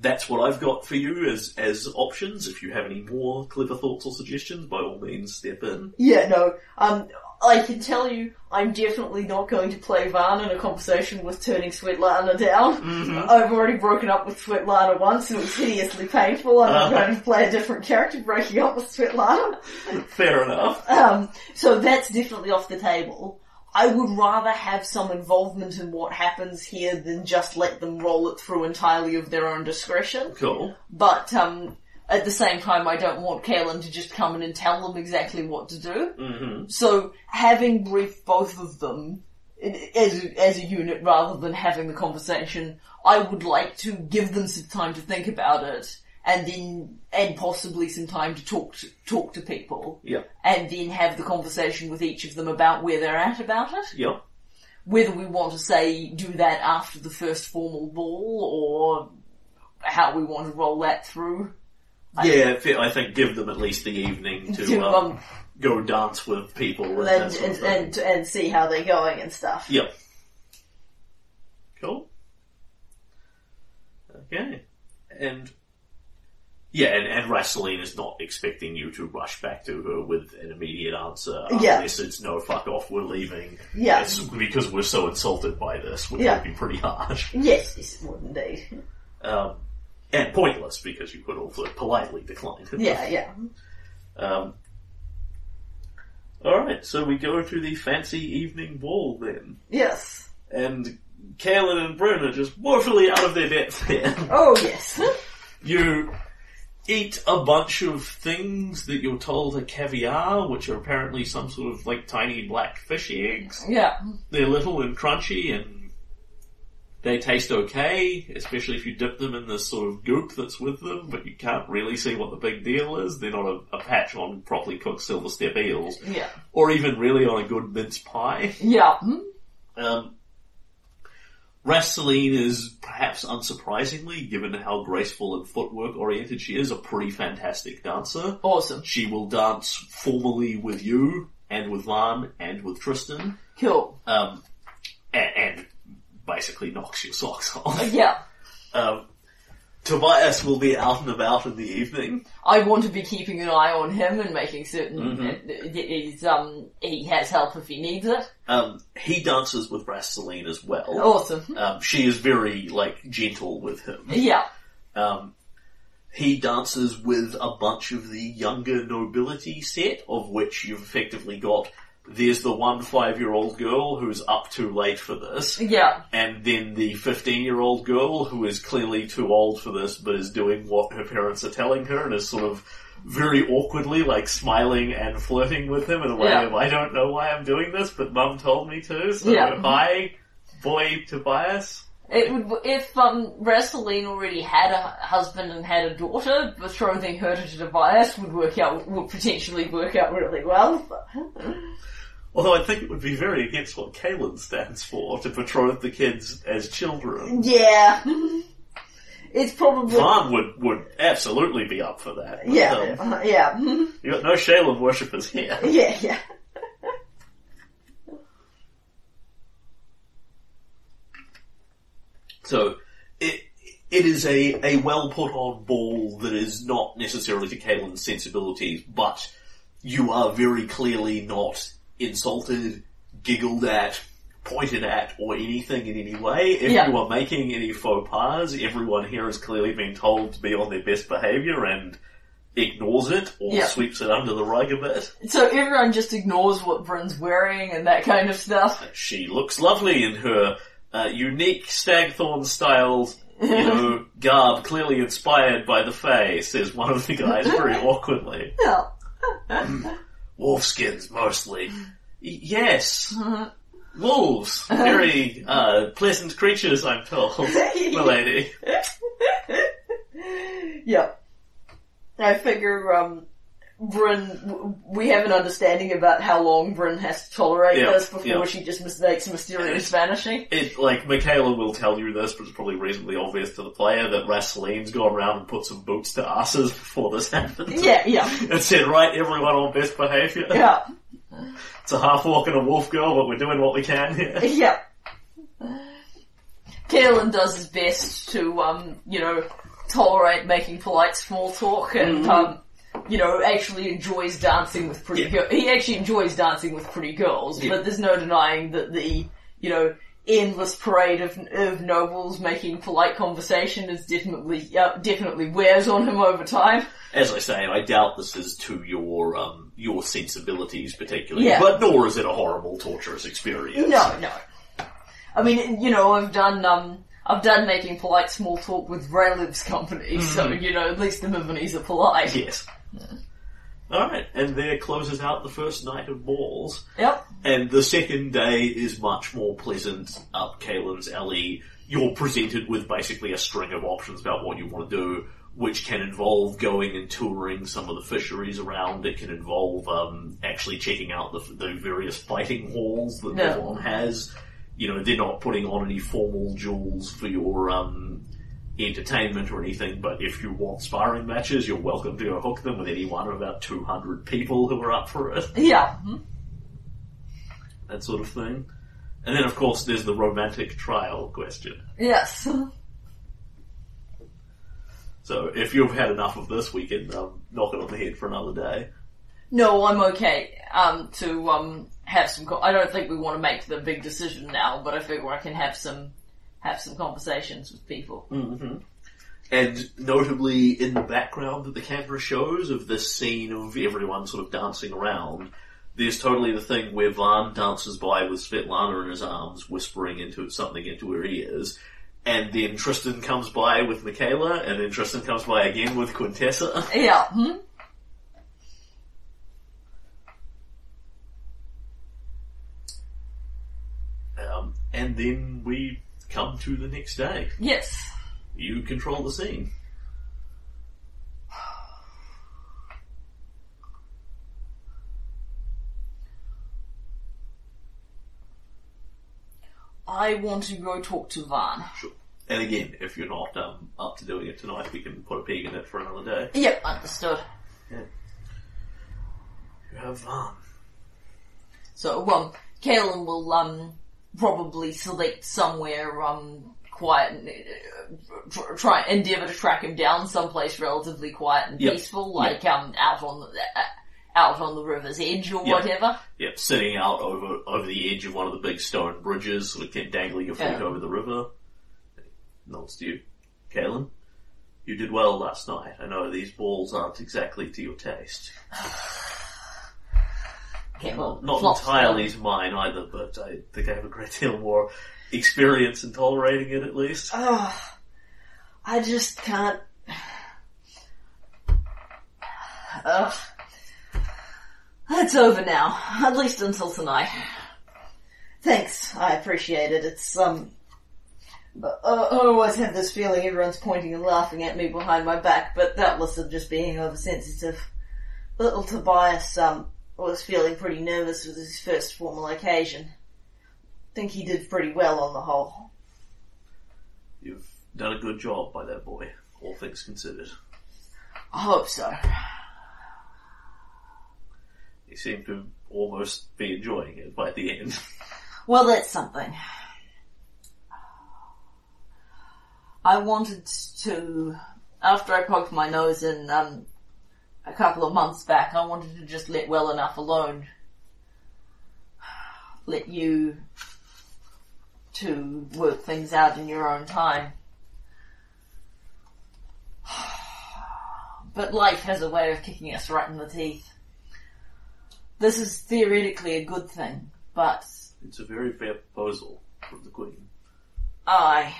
that's what I've got for you as as options. If you have any more clever thoughts or suggestions, by all means, step in. Yeah, no. Um, I can tell you, I'm definitely not going to play Van in a conversation with turning Svetlana down. I've already broken up with Svetlana once, and it was hideously painful. and I'm Uh-huh. going to play a different character breaking up with Svetlana. Fair enough. Um, so that's definitely off the table. I would rather have some involvement in what happens here than just let them roll it through entirely of their own discretion. Cool. But um, at the same time, I don't want Kalen to just come in and tell them exactly what to do. hmm So having briefed both of them as a, as a unit rather than having the conversation, I would like to give them some time to think about it, and then and possibly some time to talk to talk to people, Yeah. and then have the conversation with each of them about where they're at about it. Yeah. whether we want to say do that after the first formal ball or how we want to roll that through. Yeah, I think give them at least the evening to *laughs* To, um, um, go dance with people and, and, and, and, and see how they're going and stuff. Yep. Cool. Okay. And yeah, and, and Rasseline is not expecting you to rush back to her with an immediate answer Yeah. unless it's no fuck off, we're leaving. Yeah. It's because we're so insulted by this, which Yeah. would be pretty harsh. Yes, yes, it would indeed. Um, and pointless because you could also politely decline. Yeah, yeah. Um, alright, so we go to the fancy evening ball then. Yes. and Kaelin and Bryn are just woefully out of their depth here. Oh, yes. You eat a bunch of things that you're told are caviar, which are apparently some sort of like tiny black fish eggs. yeah. They're little and crunchy and they taste okay, especially if you dip them in this sort of goop that's with them, but you can't really see what the big deal is. They're not a, a patch on properly cooked silver step eels, Yeah. or even really on a good mince pie. Yeah. Hmm? Um, is, perhaps unsurprisingly, given how graceful and footwork oriented she is, a pretty fantastic dancer. Awesome. She will dance formally with you, and with Van, and with Tristan, Cool. um, and, and basically knocks your socks *laughs* off. Yeah. Um, Tobias will be out and about in the evening. I want to be keeping an eye on him and making certain that that he's, um, he has help if he needs it. Um, he dances with Rasseline as well. Awesome. Um, she is very, like, gentle with him. Yeah. Um, he dances with a bunch of the younger nobility set, of which you've effectively got. There's the one five-year-old girl who's up too late for this, Yeah. and then the fifteen-year-old girl who is clearly too old for this, but is doing what her parents are telling her, and is sort of very awkwardly like smiling and flirting with him in a way Yeah. of I don't know why I'm doing this, but Mum told me to. So Yeah. hi, boy Tobias. It would, if, um, Rasseline already had a husband and had a daughter, betrothing her to Tobias would work out, would potentially work out really well. *laughs* Although I think it would be very against what Kalen stands for, to betroth the kids as children. Yeah. *laughs* It's probably, Vaughn would, would absolutely be up for that. but, yeah, um, uh, yeah. *laughs* you got no Shalem worshippers here. *laughs* Yeah, yeah. So, it, it is a, a well put on ball that is not necessarily to Kalen's sensibilities, but you are very clearly not insulted, giggled at, pointed at, or anything in any way. If Yeah. you are making any faux pas, everyone here has clearly been told to be on their best behaviour and ignores it or Yeah. sweeps it under the rug a bit. So everyone just ignores what Bryn's wearing and that kind of stuff. She looks lovely in her uh, unique Stagthorn styled, you *laughs* know, garb, clearly inspired by the Fae, says one of the guys very *laughs* awkwardly. Yeah. *laughs* Wolfskins, mostly. *laughs* Yes. *laughs* Wolves. Very, uh, pleasant creatures, I'm told. *laughs* Milady. Yeah. I figure, um, Bryn, we have an understanding about how long Bryn has to tolerate Yeah, this before yeah. she just mistakes mysterious vanishing. It, like, Michaela will tell you this, but it's probably reasonably obvious to the player that Rasseline's gone around and put some boots to asses before this happens. Yeah, yeah, And said, right, everyone on best behaviour. yeah, It's a half walk and a wolf girl, but we're doing what we can here. *laughs* yeah. Kaelin does his best to, um, you know, tolerate making polite small talk and, um, you know, actually enjoys dancing with pretty Yeah. girls. He actually enjoys dancing with pretty girls, Yeah. but there's no denying that the, you know, endless parade of, of nobles making polite conversation is definitely, uh, definitely wears on him over time. As I say, I doubt this is to your um, your sensibilities particularly, Yeah. but nor is it a horrible, torturous experience. No, no. I mean, you know, I've done, um, I've done making polite small talk with Rayliv's company, so, you know, at least the Mivonese are polite. Yes. Alright, and there closes out the first night of balls. Yep. And the second day is much more pleasant up Kalen's alley. You're presented with basically a string of options about what you want to do, which can involve going and touring some of the fisheries around. It can involve um, actually checking out the, the various fighting halls that. Devon has. you know, they're not putting on any formal jewels for your um, entertainment or anything, but if you want sparring matches, you're welcome to go hook them with any one of about 200 people who are up for it, *laughs* Yeah. mhm. that sort of thing. And then, of course, there's the romantic trial question. Yes. *laughs* So if you've had enough of this, we can um, knock it on the head for another day. No, I'm okay. Um, to um have some. Co- I don't think we want to make the big decision now, but I figure I can have some have some conversations with people. Mm-hmm. And notably, in the background that the camera shows of this scene of everyone sort of dancing around, there's totally the thing where Van dances by with Svetlana in his arms, whispering into something into her ears, and then Tristan comes by with Michaela, and then Tristan comes by again with Quintessa. *laughs* Yeah. Hmm? Um, and then we come to the next day. Yes. You control the scene. I want to go talk to Van. Sure. And again, if you're not um, up to doing it tonight, we can put a peg in it for another day. Yep, understood. You have Van. So, um, Kalen will, um, probably select somewhere, um, quiet, uh, try, endeavour to track him down someplace relatively quiet and Yep. peaceful, like, um, out on the, uh, out on the river's edge or Yep. whatever. Yep, sitting out over over the edge of one of the big stone bridges, sort of keep dangling your feet Yeah. over the river. Nods to you. Kalen, you did well last night. I know these balls aren't exactly to your taste. Well, Not flops entirely to mine either, but I think I have a great deal more experience in tolerating it at least. Ugh, I just can't. Ugh. It's over now, at least until tonight. Thanks, I appreciate it. It's, um, but, uh, I always have this feeling everyone's pointing and laughing at me behind my back, but doubtless of just being oversensitive. Little Tobias, um, was feeling pretty nervous with his first formal occasion. Think he did pretty well on the whole. You've done a good job by that boy, all things considered. I hope so. He seemed to almost be enjoying it by the end. Well, that's something. I wanted to, after I poked my nose in um, a couple of months back, I wanted to just let well enough alone. Let you to work things out in your own time. But life has a way of kicking us right in the teeth. This is theoretically a good thing, but It's a very fair proposal from the Queen. I.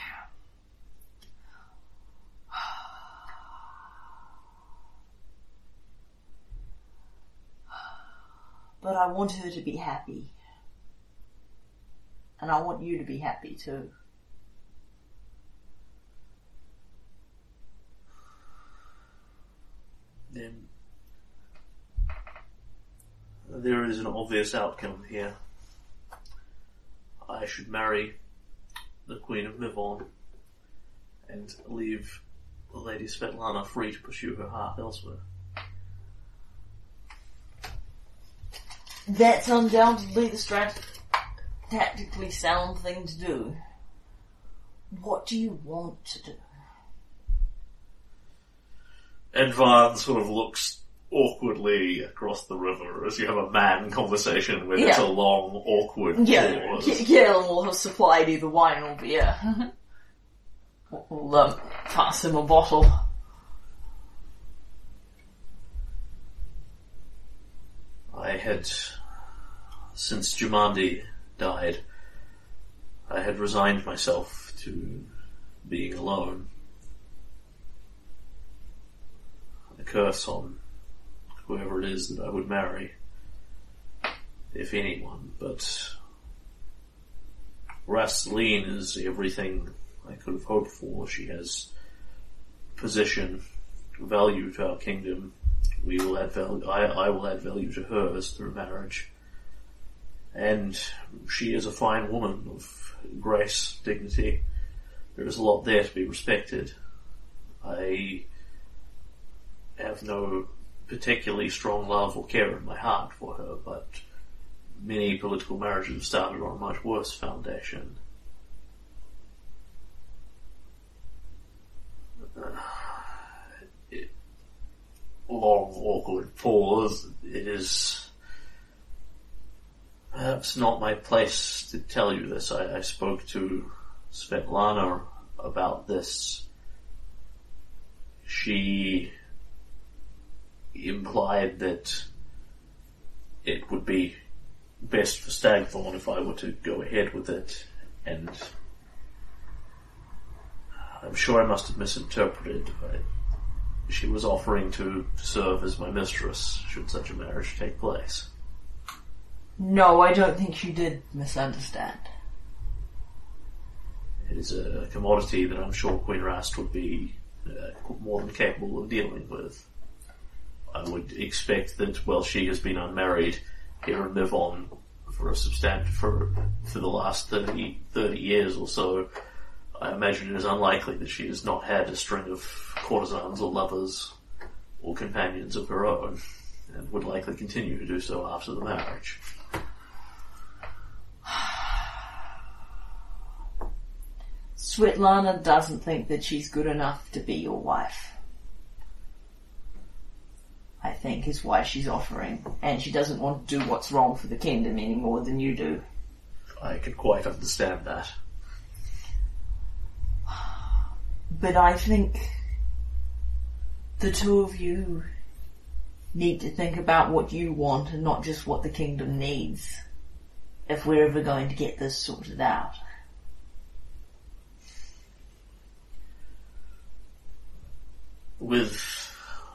But I want her to be happy. And I want you to be happy too. Then there is an obvious outcome here. I should marry the Queen of Mivon and leave Lady Svetlana free to pursue her heart elsewhere. That's undoubtedly the strat- tactically sound thing to do. What do you want to do? Van sort of looks awkwardly across the river as you have a man conversation with Yeah. a long, awkward Yeah, pause. Kaelin will have supplied either wine or beer. *laughs* we'll um, pass him a bottle. Had, since Jumandi died, I had resigned myself to being alone. A curse on whoever it is that I would marry, if anyone, but Rasteline is everything I could have hoped for. She has position, value to our kingdom, we will add value. I, I will add value to hers through marriage, and she is a fine woman of grace, dignity. There is a lot there to be respected. I have no particularly strong love or care in my heart for her, but many political marriages have started on a much worse foundation. It- long, awkward pause. It is perhaps not my place to tell you this. I, I spoke to Svetlana about this. She implied that it would be best for Stagthorn if I were to go ahead with it, and I'm sure I must have misinterpreted. But she was offering to serve as my mistress should such a marriage take place. No, I don't think you did misunderstand. It is a commodity that I'm sure Queen Rast would be uh, more than capable of dealing with. I would expect that, well, she has been unmarried here in Mivon for a substantial, for, for the last 30, 30 years or so. I imagine it is unlikely that she has not had a string of courtesans or lovers or companions of her own, and would likely continue to do so after the marriage. Svetlana doesn't think that she's good enough to be your wife. I think is why she's offering. And she doesn't want to do what's wrong for the kingdom any more than you do. I can quite understand that. But I think the two of you need to think about what you want and not just what the kingdom needs if we're ever going to get this sorted out. With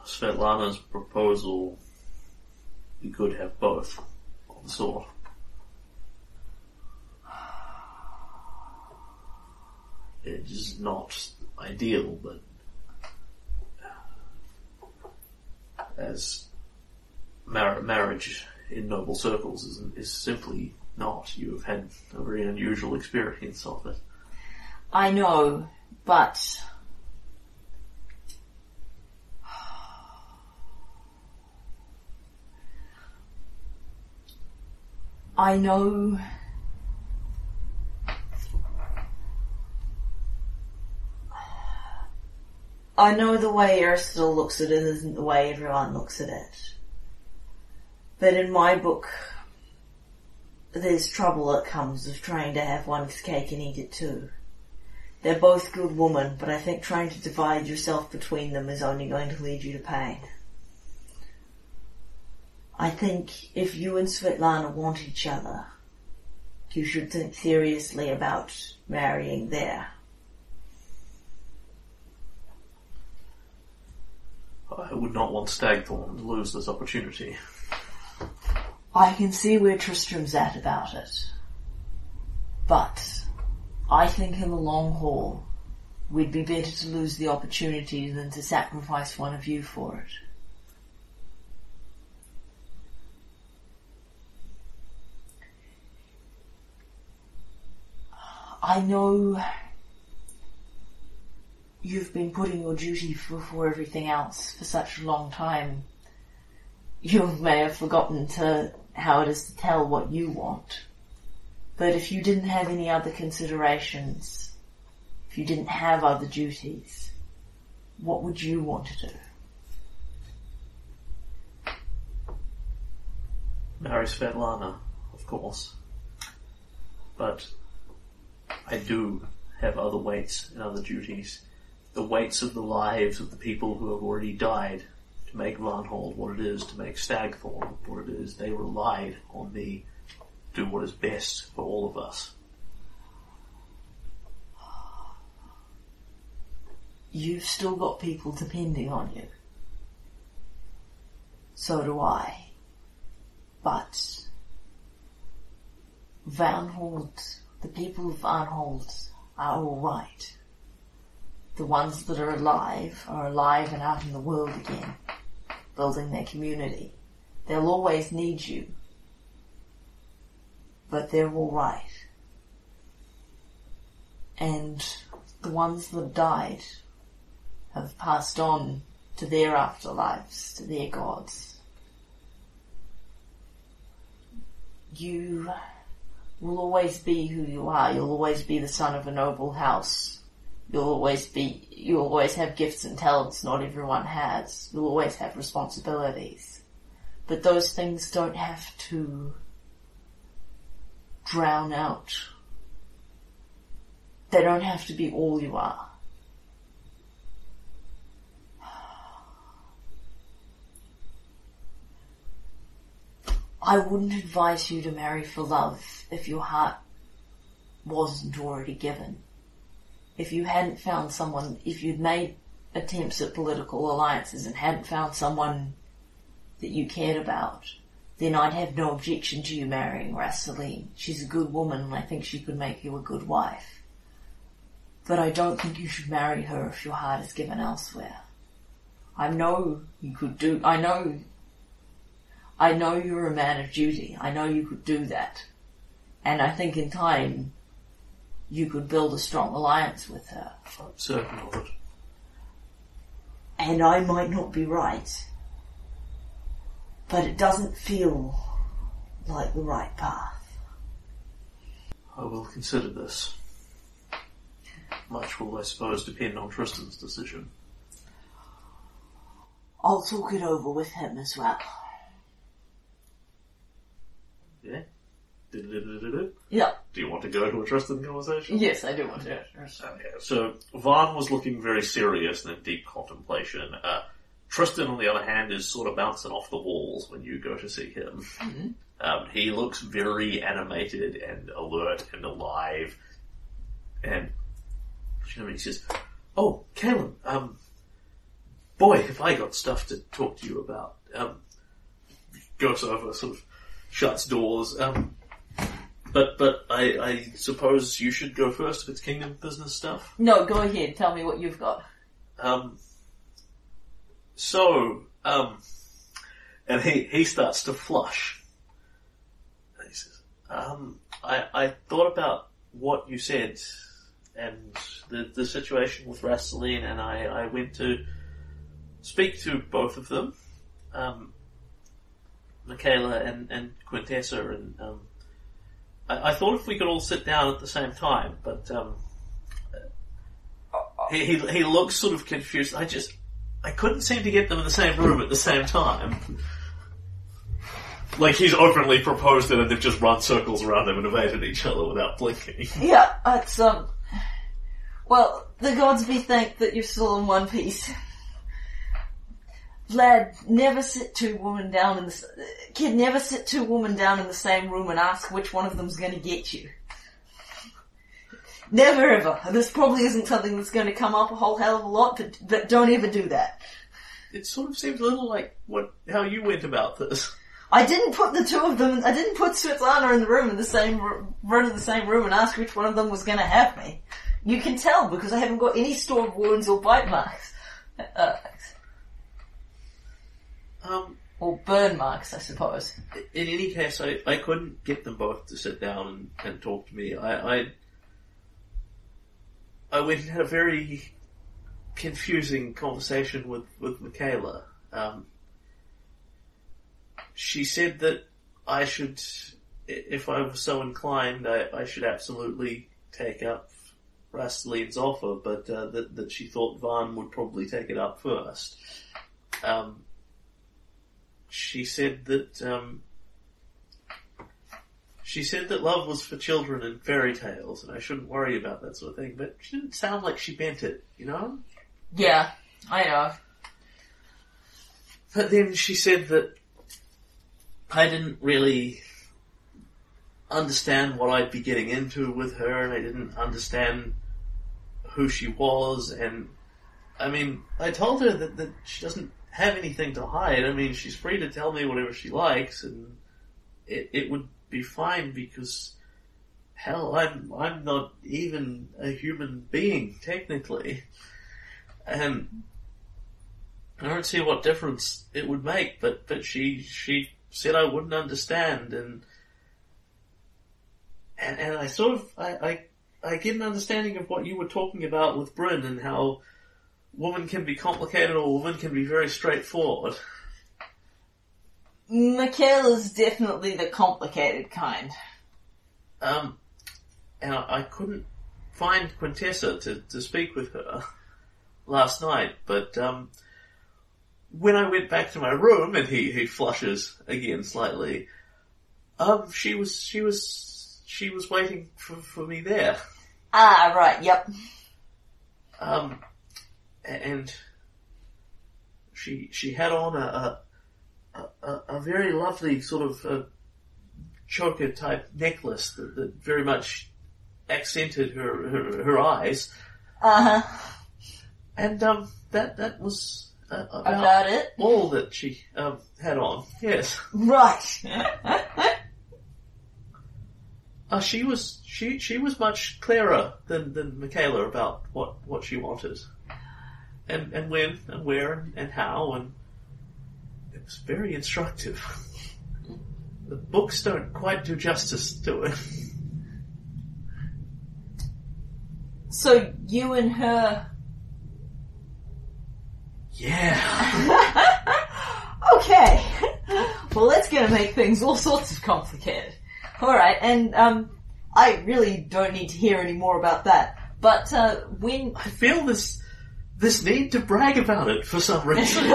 Svetlana's proposal, we could have both of the. It is not ideal, but uh, as mar- marriage in noble circles is, is simply not. You have had a very unusual experience of it. I know, but I know I know the way Aristotle looks at it isn't the way everyone looks at it. But in my book, there's trouble that comes of trying to have one's cake and eat it too. They're both good women, but I think trying to divide yourself between them is only going to lead you to pain. I think if you and Svetlana want each other, you should think seriously about marrying there. I would not want Stagthorn to lose this opportunity. I can see where Tristram's at about it. But I think in the long haul, we'd be better to lose the opportunity than to sacrifice one of you for it. I know you've been putting your duty before everything else for such a long time. You may have forgotten to how it is to tell what you want. But if you didn't have any other considerations, if you didn't have other duties, what would you want to do? Marry Svetlana, of course. But I do have other weights and other duties. The weights of the lives of the people who have already died to make Varnhold what it is, to make Stagthorn what it is. They relied on me to do what is best for all of us. You've still got people depending on you. So do I. But Varnhold, the people of Varnhold are alright. The ones that are alive are alive and out in the world again, building their community. They'll always need you. but they're alright. And the ones that died have passed on to their afterlives, to their gods. You will always be who you are. You'll always be the son of a noble house. You'll always be, you'll always have gifts and talents not everyone has. You'll always have responsibilities. But those things don't have to drown out. They don't have to be all you are. I wouldn't advise you to marry for love if your heart wasn't already given. If you hadn't found someone, if you'd made attempts at political alliances and hadn't found someone that you cared about, then I'd have no objection to you marrying Rassaline. She's a good woman and I think she could make you a good wife. But I don't think you should marry her if your heart is given elsewhere. I know you could do, I know I know you're a man of duty. I know you could do that. And I think in time, you could build a strong alliance with her. I'm certain of it. And I might not be right. But it doesn't feel like the right path. I will consider this. Much will, I suppose, depend on Tristan's decision. I'll talk it over with him as well. Yeah? Yeah. Do you want to go to a Tristan conversation? Yes, I do want to. So Vaughn was looking very serious and in deep contemplation. Uh, Tristan, on the other hand, is sort of bouncing off the walls when you go to see him. Um, he looks very animated and alert and alive. And you know, he says, "Oh, Caleb, um, boy, have I got stuff to talk to you about." Um, goes over, sort of shuts doors. Um, but but I, I suppose you should go first if it's kingdom business stuff. No, go ahead. Tell me what you've got. Um, so, um, and he, he starts to flush. And he says, um, I, I thought about what you said and the, the situation with Rassaline and I, I went to speak to both of them, um, Michaela and, and Quintessa and, um, I, I thought if we could all sit down at the same time, but, um, he, he, he looks sort of confused. I just, I couldn't seem to get them in the same room at the same time. Like he's openly proposed it and they've just run circles around them and evaded each other without blinking. Yeah, it's um. Well, the gods be thanked that you're still in one piece. Lad, never sit two women down in the kid. Never sit two women down in the same room and ask which one of them's going to get you. Never ever. This probably isn't something that's going to come up a whole hell of a lot, but but don't ever do that. It sort of seems a little like what how you went about this. I didn't put the two of them. I didn't put Svetlana in the room in the same run in the same room and ask which one of them was going to have me. You can tell because I haven't got any stored wounds or bite marks, uh, Um, or burn marks, I suppose. in any case, I, I couldn't get them both to sit down and, and talk to me. I, I I went and had a very confusing conversation with with Michaela. Um, she said that I should, if I was so inclined, I, I should absolutely take up Rassaline's offer, but uh, that that she thought Van would probably take it up first. Um, she said that um, she said that love was for children and fairy tales, and I shouldn't worry about that sort of thing. But she didn't sound like she meant it, you know. Yeah, I know. But then she said that I didn't really understand what I'd be getting into with her, and I didn't understand who she was. And I mean, I told her that, that she doesn't have anything to hide. I mean, she's free to tell me whatever she likes, and it, it would be fine because hell, I'm I'm not even a human being technically, and I don't see what difference it would make, but, but she, she said I wouldn't understand and and, and I sort of I, I I get an understanding of what you were talking about with Bryn and how woman can be complicated or woman can be very straightforward. Michaela's definitely the complicated kind. Um, and I, I couldn't find Quintessa to, to speak with her last night, but um, when I went back to my room and he, he flushes again slightly, um, she was she was she was waiting for, for me there. Ah, right, yep. Um, and she she had on a a, a, a very lovely sort of uh choker type necklace that, that very much accented her her, her eyes, Uh huh. and um, that that was uh, about, About it? all that she um, had on. Yes, Right. *laughs* uh, she was she she was much clearer than than Michaela about what what she wanted, and and when and where and, how and it was very instructive. the books don't quite do justice to it. so you and her. Yeah. *laughs* Okay. Well, that's gonna make things all sorts of complicated. Alright, and, um, I really don't need to hear any more about that. But, uh, when, I feel this this need to brag about it for some reason. *laughs*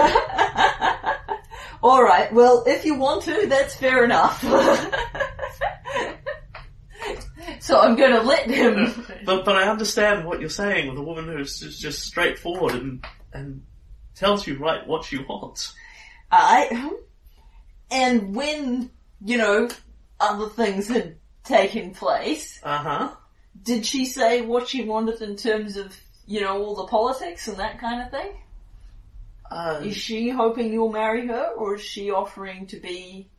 alright, well, if you want to, that's fair enough. *laughs* so I'm gonna let him, but but I understand what you're saying with a woman who's just, just straightforward and and tells you right what she wants. I, and when, you know, other things had taken place, Uh huh. did she say what she wanted in terms of, you know, all the politics and that kind of thing? Uh, Is she hoping you'll marry her, or is she offering to be?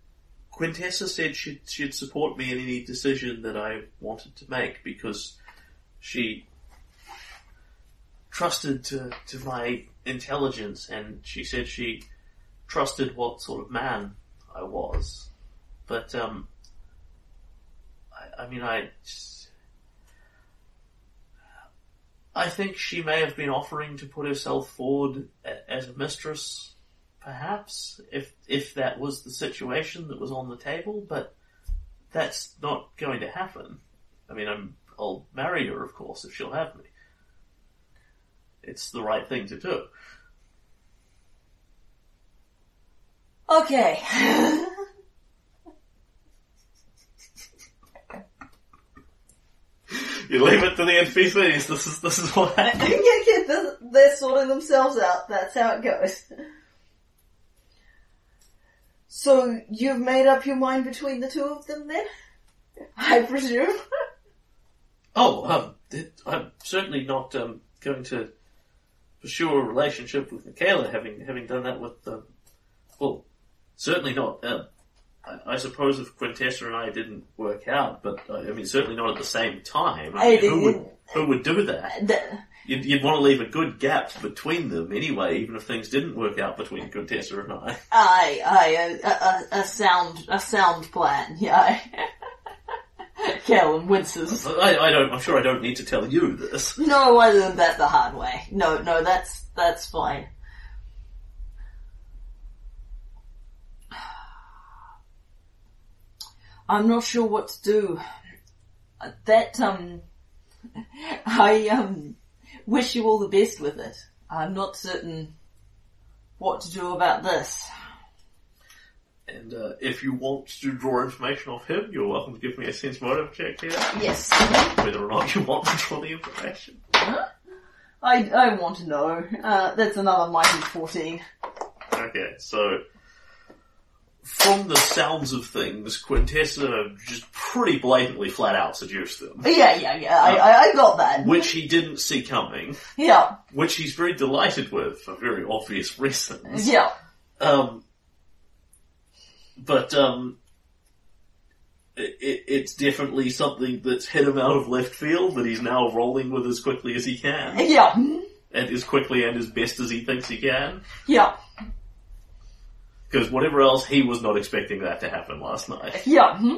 Quintessa said she'd, she'd support me in any decision that I wanted to make because she trusted to, to my intelligence and she said she trusted what sort of man I was. But, um, I, I mean, I, I think she may have been offering to put herself forward as a mistress perhaps if if that was the situation that was on the table, but that's not going to happen. I mean, I'm I'll marry her, of course, if she'll have me. It's the right thing to do. Okay. *laughs* You leave it to the NPCs. This is this is what *laughs* yeah, happens. yeah, they're, they're sorting themselves out. That's how it goes. So you've made up your mind between the two of them, then? I presume. Oh, um, I'm certainly not um, going to pursue a relationship with Michaela, having having done that with um, well, certainly not. Um, I, suppose if Quintessa and I didn't work out, but uh, I mean, certainly not at the same time. I mean, who would who would do that? The- You'd, you'd want to leave a good gap between them anyway, even if things didn't work out between Quintessa and I. Aye, aye, a, a, a sound, a sound plan, yeah. *laughs* Callum winces. I, I don't. I'm sure I don't need to tell you this. No, I learned that the hard way. No, no, that's, that's fine. I'm not sure what to do. That, um, *laughs* I, um, wish you all the best with it. I'm not certain what to do about this. And uh, if you want to draw information off him, you're welcome to give me a sense motive check here, Yes. whether or not you want to draw the information. I, I want to know. Uh, that's another mighty 14. Okay, so from the sounds of things, Quintessa just pretty blatantly flat out seduced them, Yeah, yeah, yeah, I, I, I got that. which he didn't see coming, Yeah, which he's very delighted with for very obvious reasons. yeah. Um, but um, it, it, it's definitely something that's hit him out of left field that he's now rolling with as quickly as he can, Yeah, and as quickly and as best as he thinks he can. yeah, Because whatever else, he was not expecting that to happen last night. *laughs* yeah. hmm.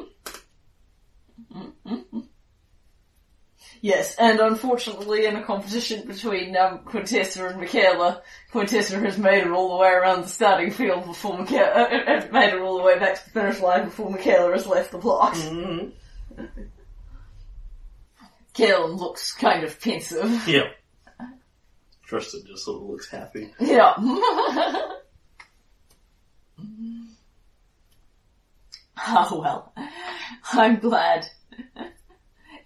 Yes, and unfortunately, in a competition between um, Quintessa and Michaela, Quintessa has made it all the way around the starting field before Michaela, uh, uh, uh, made it all the way back to the finish line before Michaela has left the. Mm-hmm. *laughs* Kaelin looks kind of pensive. Yeah. Tristan just sort of looks happy. Yeah. *laughs* *laughs* oh well, I'm glad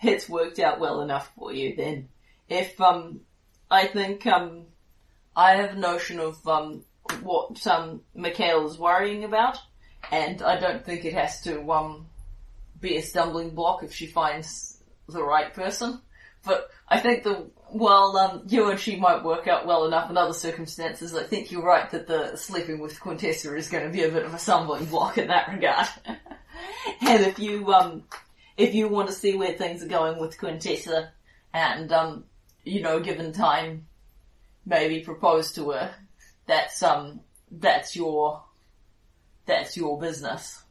it's worked out well enough for you then. If, um, I think, um, I have a notion of, um, what, um, Mikhail Michaela's worrying about, and I don't think it has to, um, be a stumbling block if she finds the right person. But I think the, while, um, you and she might work out well enough in other circumstances, I think you're right that the sleeping with Quintessa is going to be a bit of a stumbling block in that regard. *laughs* and if you, um, if you want to see where things are going with Quintessa and, um, you know, given time, maybe propose to her, that's, um, that's your, that's your business.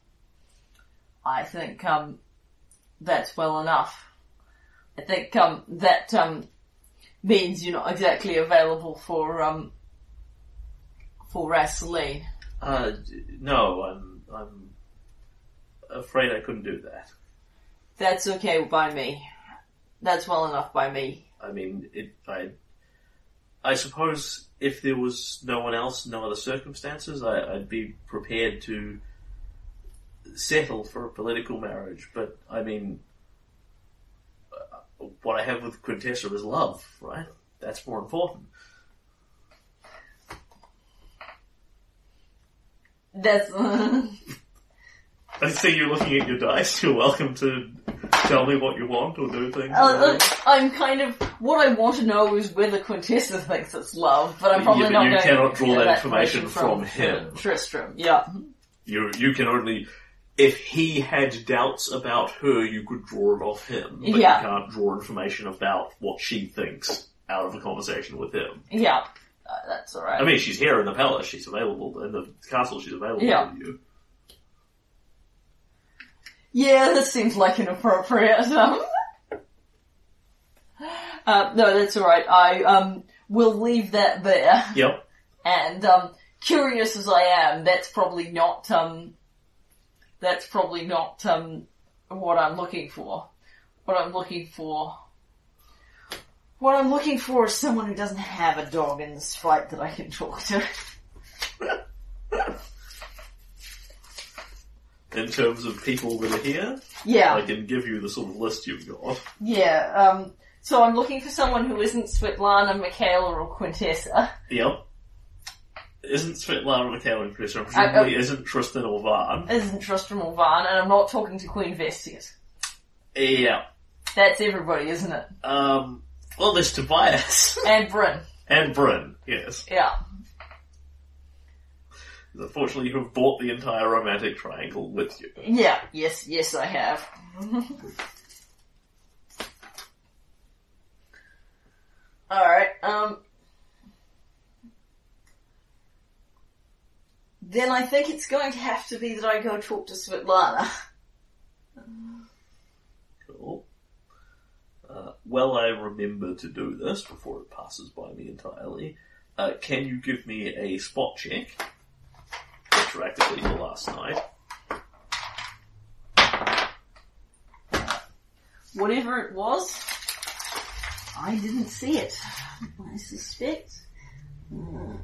I think, um, that's well enough. I think, um, that, um, means you're not exactly available for, um, for Rassaline. Uh, no, I'm, I'm afraid I couldn't do that. That's okay by me. That's well enough by me. I mean, it, I, I suppose if there was no one else, no other circumstances, I, I'd be prepared to settle for a political marriage. But I mean, what I have with Quintessa is love, right? That's more important. That's, *laughs* I see you're looking at your dice. You're welcome to tell me what you want or do things. Uh, I'm kind of what I want to know is whether Quintessa thinks it's love, but I'm probably Yeah, but not you going cannot to draw that information from him. Tristram, yeah, You you can only if he had doubts about her, you could draw it off him. But Yeah. you can't draw information about what she thinks out of a conversation with him. yeah, uh, that's all right. I mean, she's here in the palace. She's available in the castle. She's available Yeah. to you. yeah, this seems like an appropriate. *laughs* Um, uh, no, that's all right. I um will leave that there. Yep. And um, curious as I am, that's probably not um, that's probably not um, what I'm looking for. What I'm looking for. What I'm looking for is someone who doesn't have a dog in this fight that I can talk to. *laughs* In terms of people that are here, Yeah, I can give you the sort of list you've got. yeah. Um, so I'm looking for someone who isn't Svetlana, Michaela, or Quintessa. Yep. Isn't Svetlana and Chris, and I- presumably isn't Tristan or Van. Isn't Tristram or Van, and I'm not talking to Queen Vestius. Yeah. That's everybody, isn't it? Um, well, there's Tobias. *laughs* And Bryn. and Bryn, yes. Yeah. Unfortunately, you have bought the entire romantic triangle with you. Yeah, yes, yes, I have. *laughs* Alright, um. Then I think it's going to have to be that I go talk to Svetlana. Cool. Uh, well, I remember to do this before it passes by me entirely. Uh, can you give me a spot check? Retroactively to last night. Whatever it was, I didn't see it. I suspect. Hmm.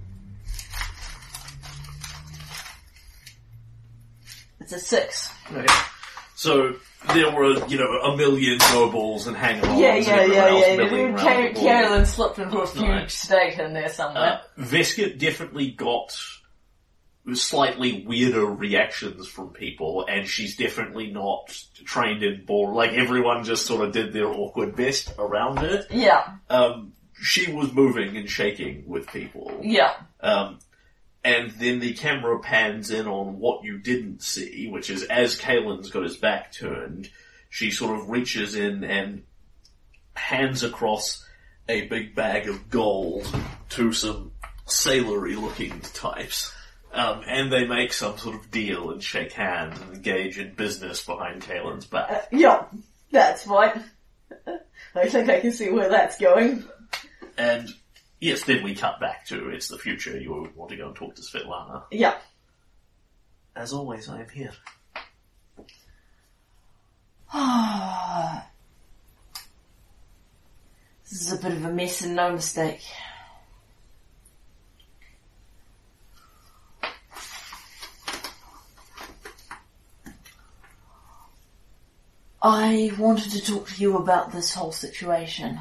It's a six. Okay. So there were, you know, a million nobles and hang-ons Yeah, and yeah, yeah, yeah. milling Dude, around Car- Carolyn slipped into a fugue Right. state in there somewhere. Uh, Vesca definitely got slightly weirder reactions from people, and she's definitely not trained in ball. Like everyone just sort of did their awkward best around it. yeah, Um, she was moving and shaking with people. yeah, Um, and then the camera pans in on what you didn't see, which is as Kalen's got his back turned, she sort of reaches in and hands across a big bag of gold to some sailory looking types. Um, and they make some sort of deal and shake hands and engage in business behind Kalen's Uh, back. yeah. That's right. *laughs* I think I can see where that's going. And yes, then we cut back to it's the future. You want to go and talk to Svetlana. Yeah. As always, I am here. *sighs* this is a bit of a mess and no mistake. I wanted to talk to you about this whole situation.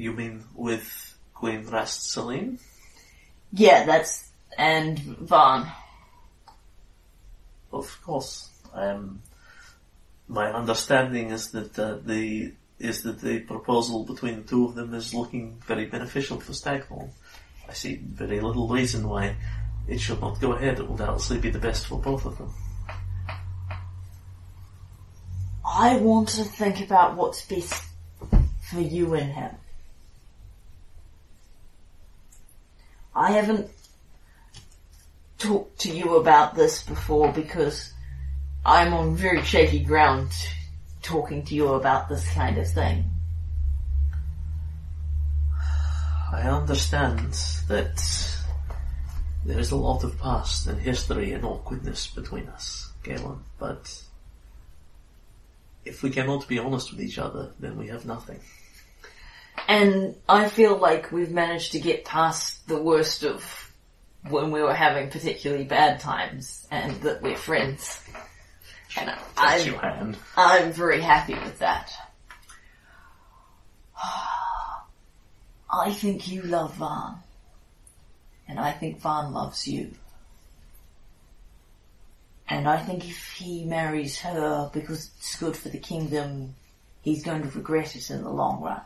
You mean with Queen Rassaline? Yeah, that's and Vaughn. Of course. Um, my understanding is that uh, the is that the proposal between the two of them is looking very beneficial for Stagthorn. I see very little reason why it should not go ahead. It will doubtlessly be the best for both of them. I want to think about what's best for you and him. I haven't talked to you about this before because I'm on very shaky ground talking to you about this kind of thing. I understand that there is a lot of past and history and awkwardness between us, Galen, but if we cannot be honest with each other, then we have nothing. And I feel like we've managed to get past the worst of when we were having particularly bad times and that we're friends. And I'm, your hand. I'm very happy with that. *sighs* I think you love Van. And I think Van loves you. And I think if he marries her because it's good for the kingdom, he's going to regret it in the long run.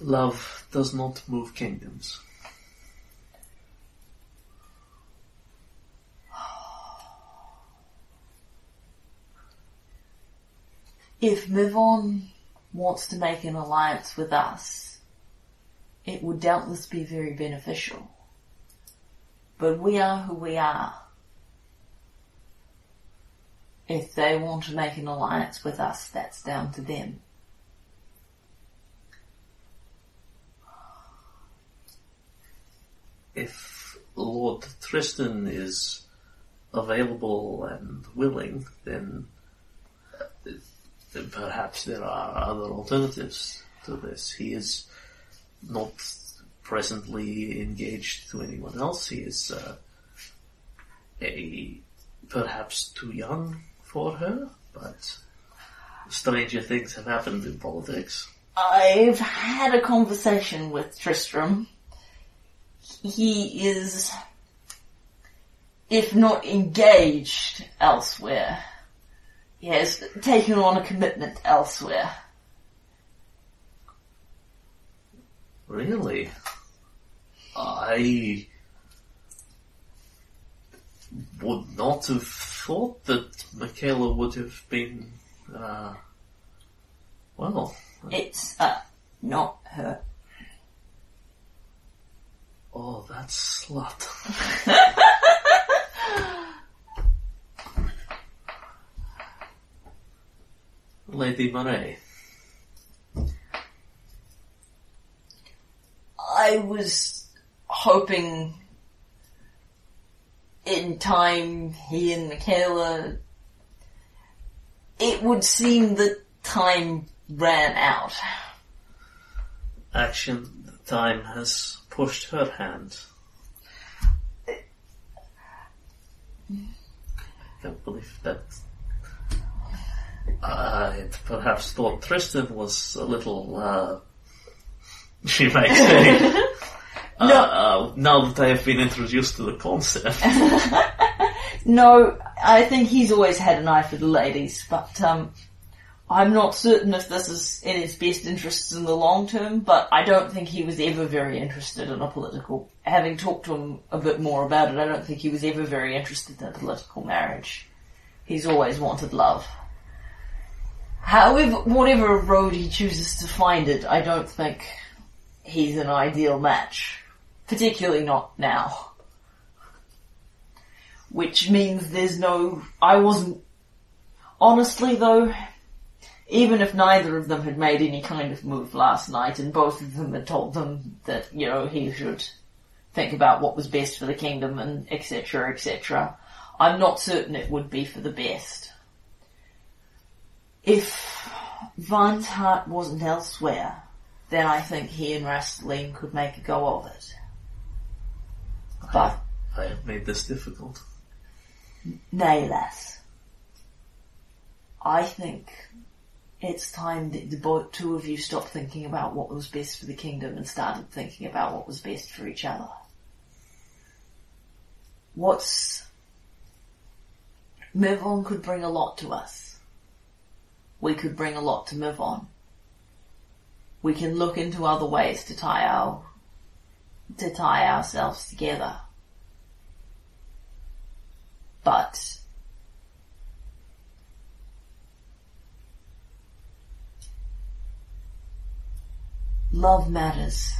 Love does not move kingdoms. If Mivon wants to make an alliance with us, it would doubtless be very beneficial. But we are who we are. If they want to make an alliance with us, that's down to them. If Lord Tristan is available and willing, then, perhaps there are other alternatives to this. He is not presently engaged to anyone else. He is uh, a perhaps too young for her, but stranger things have happened in politics. I've had a conversation with Tristram. He is, if not engaged elsewhere, he has taken on a commitment elsewhere. Really? I would not have thought that Michaela would have been, uh, well, It's, uh, not her. Oh, that slut. Lady Murray. I was hoping in time he and Michaela, it would seem that time ran out. Action time has pushed her hand. I don't believe that. I perhaps thought Tristan was a little, uh, *laughs* she might say. *laughs* uh, uh, now that I have been introduced to the concept. *laughs* No, I think he's always had an eye for the ladies, but um, I'm not certain if this is in his best interests in the long term, but I don't think he was ever very interested in a political, having talked to him a bit more about it, I don't think he was ever very interested in a political marriage. He's always wanted love. However, whatever road he chooses to find it, I don't think he's an ideal match. Particularly not now. Which means there's no, I wasn't, honestly though, even if neither of them had made any kind of move last night and both of them had told them that, you know, he should think about what was best for the kingdom and etc, etc, I'm not certain it would be for the best. If Vine's heart wasn't elsewhere, then I think he and Rassaline could make a go of it. But, I have made this difficult. nay less. I think it's time that the two of you stopped thinking about what was best for the kingdom and started thinking about what was best for each other. What's... Mivon could bring a lot to us. We could bring a lot to Mivon. We can look into other ways to tie our, to tie ourselves together. But love matters.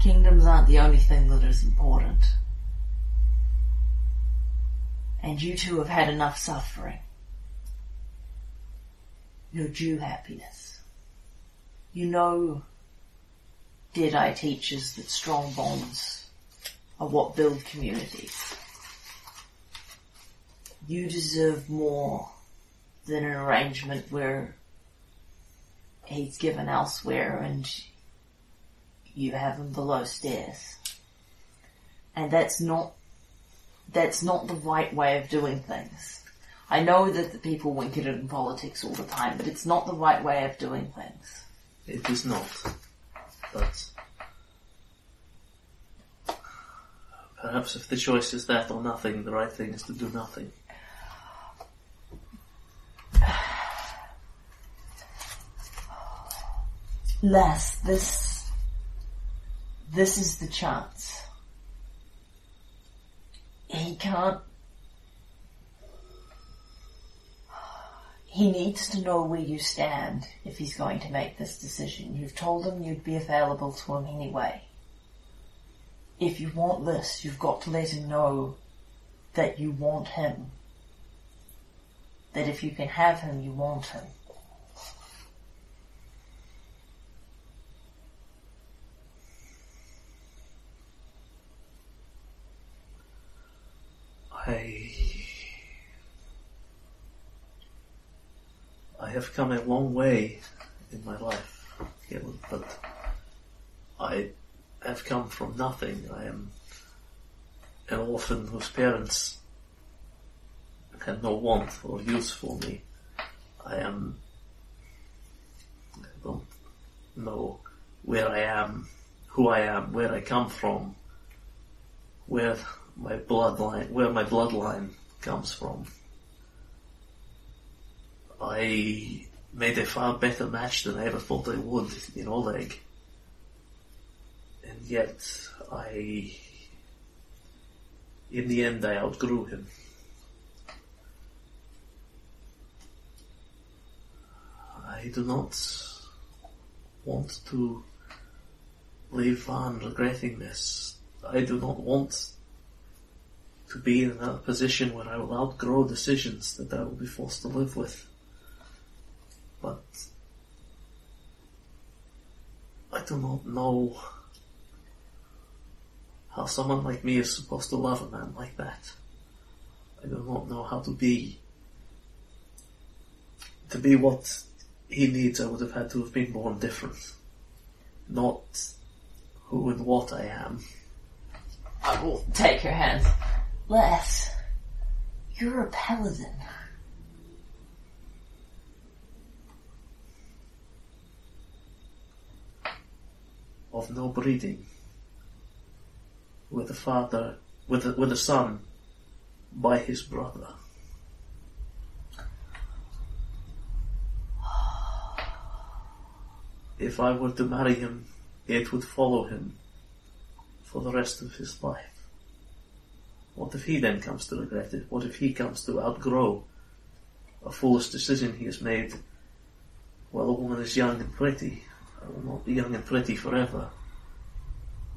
Kingdoms aren't the only thing that is important. And you two have had enough suffering. You're due happiness. You know, Deadeye teaches that strong bonds are what build communities. You deserve more than an arrangement where he's given elsewhere and you have him below stairs. And that's not, that's not the right way of doing things. I know that the people wink at it in politics all the time, but it's not the right way of doing things. It is not. But perhaps if the choice is that or nothing, the right thing is to do nothing. Les, this, this is the chance. He can't, he needs to know where you stand if he's going to make this decision. You've told him you'd be available to him anyway. If you want this, you've got to let him know that you want him. That if you can have him, you want him. I I have come a long way in my life, Caleb, but I have come from nothing. I am an orphan whose parents had no want or use for me. I am I don't know where I am, who I am, where I come from, where my bloodline, where my bloodline comes from. I made a far better match than I ever thought I would in Oleg. And yet, I, in the end I outgrew him. I do not want to leave on regretting this. I do not want to be in a position where I will outgrow decisions that I will be forced to live with. But I do not know how someone like me is supposed to love a man like that. I do not know how to be to be what he needs I would have had to have been born different. Not who and what I am. I will take your hand. Les, you're a paladin. Of no breeding, with a father, with a, with son by his brother. If I were to marry him, it would follow him for the rest of his life. What if he then comes to regret it? What if he comes to outgrow a foolish decision he has made while a woman is young and pretty? I will not be young and pretty forever.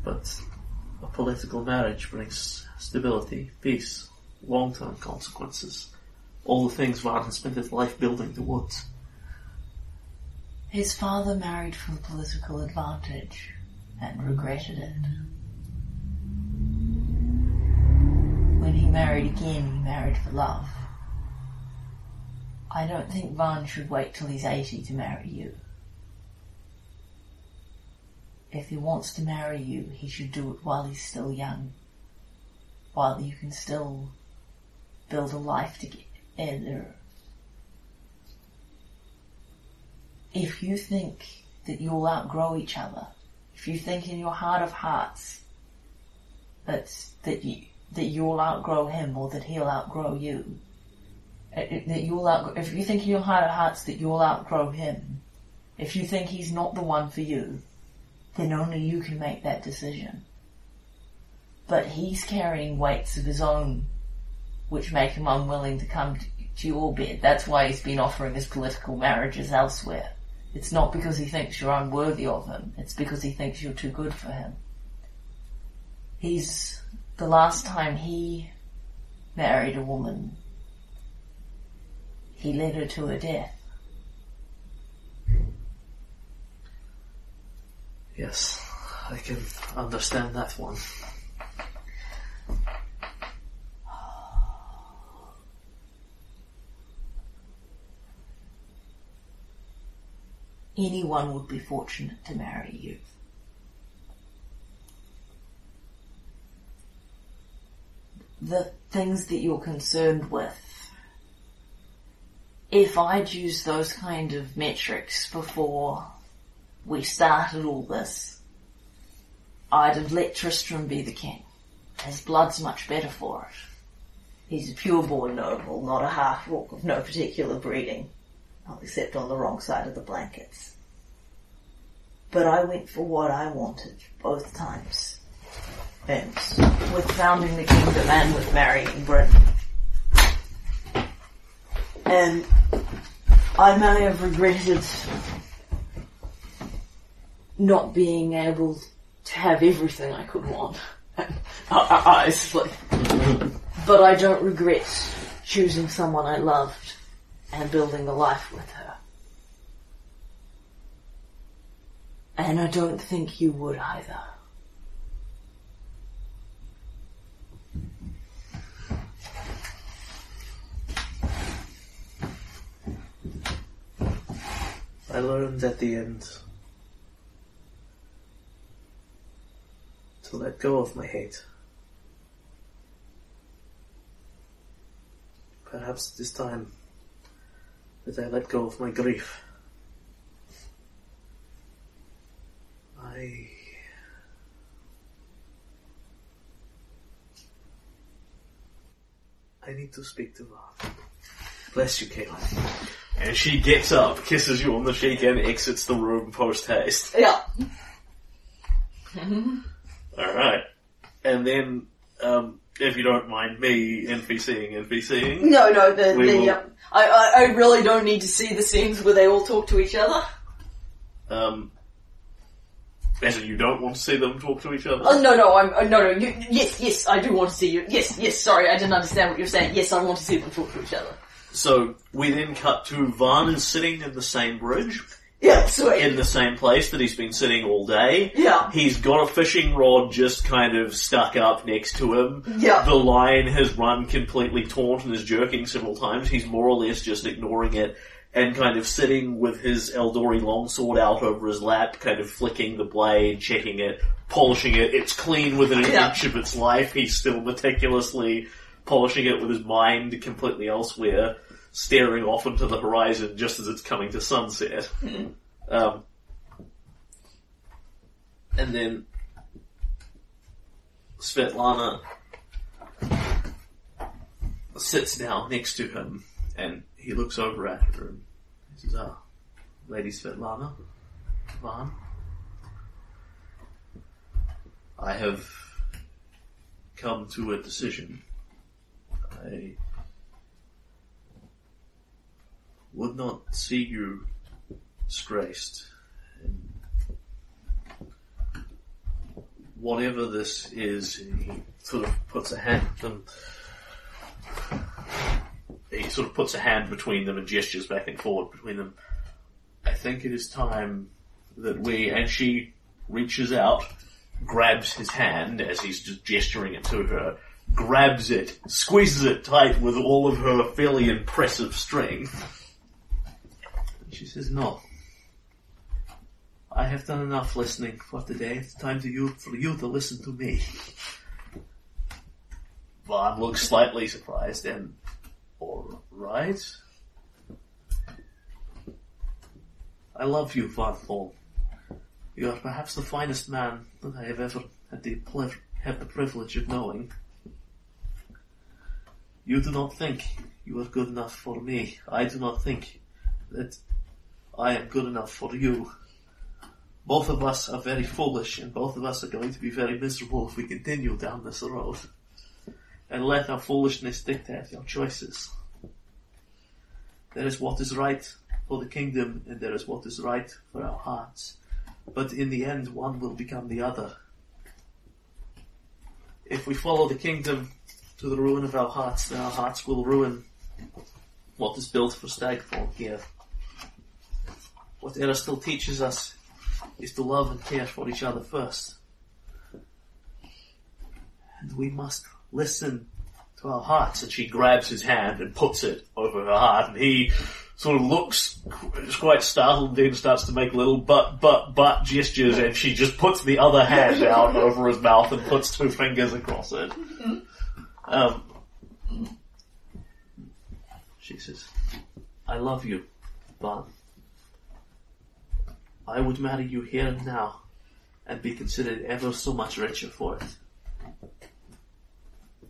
But a political marriage brings stability, peace, long-term consequences. All the things Van has spent his life building towards. His father married for political advantage and regretted it. When he married again, he married for love. I don't think Van should wait till he's 80 to marry you. If he wants to marry you, he should do it while he's still young. While you can still build a life together. If you think that you'll outgrow each other, if you think in your heart of hearts that that you that you'll outgrow him or that he'll outgrow you, uh, uh, that you'll outgrow, if you think in your heart of hearts that you'll outgrow him, if you think he's not the one for you, then only you can make that decision. But he's carrying weights of his own which make him unwilling to come to, your bed. That's why he's been offering his political marriages elsewhere. It's not because he thinks you're unworthy of him. It's because he thinks you're too good for him. He's, the last time he married a woman, he led her to her death. Yes, I can understand that one. Anyone would be fortunate to marry you. The things that you're concerned with, if I'd used those kind of metrics before we started all this, I'd have let Tristram be the king. His blood's much better for it. He's a pure-born noble, not a half-walk of no particular breeding, except on the wrong side of the blankets. But I went for what I wanted both times. And with founding the kingdom and with marrying Britain. And I may have regretted not being able to have everything I could want. *laughs* But I don't regret choosing someone I loved and building a life with her. And I don't think you would either. I learned at the end to let go of my hate. Perhaps this time that I let go of my grief. I I need to speak to Ron. Bless you, Caitlin. And she gets up, kisses you on the cheek, and exits the room post haste. Yeah. *laughs* Alright. And then, um, if you don't mind me NPCing, NPCing, No, no, the, We the, will- um, I, I, I really don't need to see the scenes where they all talk to each other. um, as in you don't want to see them talk to each other? Oh, no, no, I'm, uh, no, no, you, yes, yes, I do want to see you. Yes, yes, sorry, I didn't understand what you're saying. Yes, I want to see them talk to each other. So, we then cut to Van is sitting in the same bridge, Yeah, sweet. in the same place that he's been sitting all day. Yeah. He's got a fishing rod just kind of stuck up next to him. Yeah. The line has run completely taut and is jerking several times. He's more or less just ignoring it and kind of sitting with his Eldori longsword out over his lap, kind of flicking the blade, checking it, polishing it. It's clean within an Yeah. inch of its life. He's still meticulously polishing it with his mind completely elsewhere, staring off into the horizon just as it's coming to sunset. Um, and then Svetlana sits down next to him and he looks over at her and he says, Ah, Lady Svetlana, Van, I have come to a decision. I would not see you disgraced whatever this is, he sort of puts a hand them. He sort of puts a hand between them and gestures back and forward between them. I think it is time that we, and she reaches out, grabs his hand as he's just gesturing it to her, grabs it, squeezes it tight with all of her fairly impressive strength. She says, no. I have done enough listening for today. It's time to you, for you to listen to me. Vaughn looks slightly surprised and, alright. I love you, Van Thorn. You are perhaps the finest man that I have ever had the, had the privilege of knowing. You do not think you are good enough for me. I do not think that I am good enough for you. Both of us are very foolish and both of us are going to be very miserable if we continue down this road. And let our foolishness dictate our choices. There is what is right for the kingdom and there is what is right for our hearts. But in the end, one will become the other. If we follow the kingdom to the ruin of our hearts, then our hearts will ruin what is built for Stagthorn here. What still teaches us is to love and care for each other first. And we must listen to our hearts. And she grabs his hand and puts it over her heart, and he sort of looks qu- quite startled, and then starts to make little but, but, but gestures, and she just puts the other hand *laughs* out over his mouth and puts two fingers across it. Um, she says, I love you, but I would marry you here and now and be considered ever so much richer for it.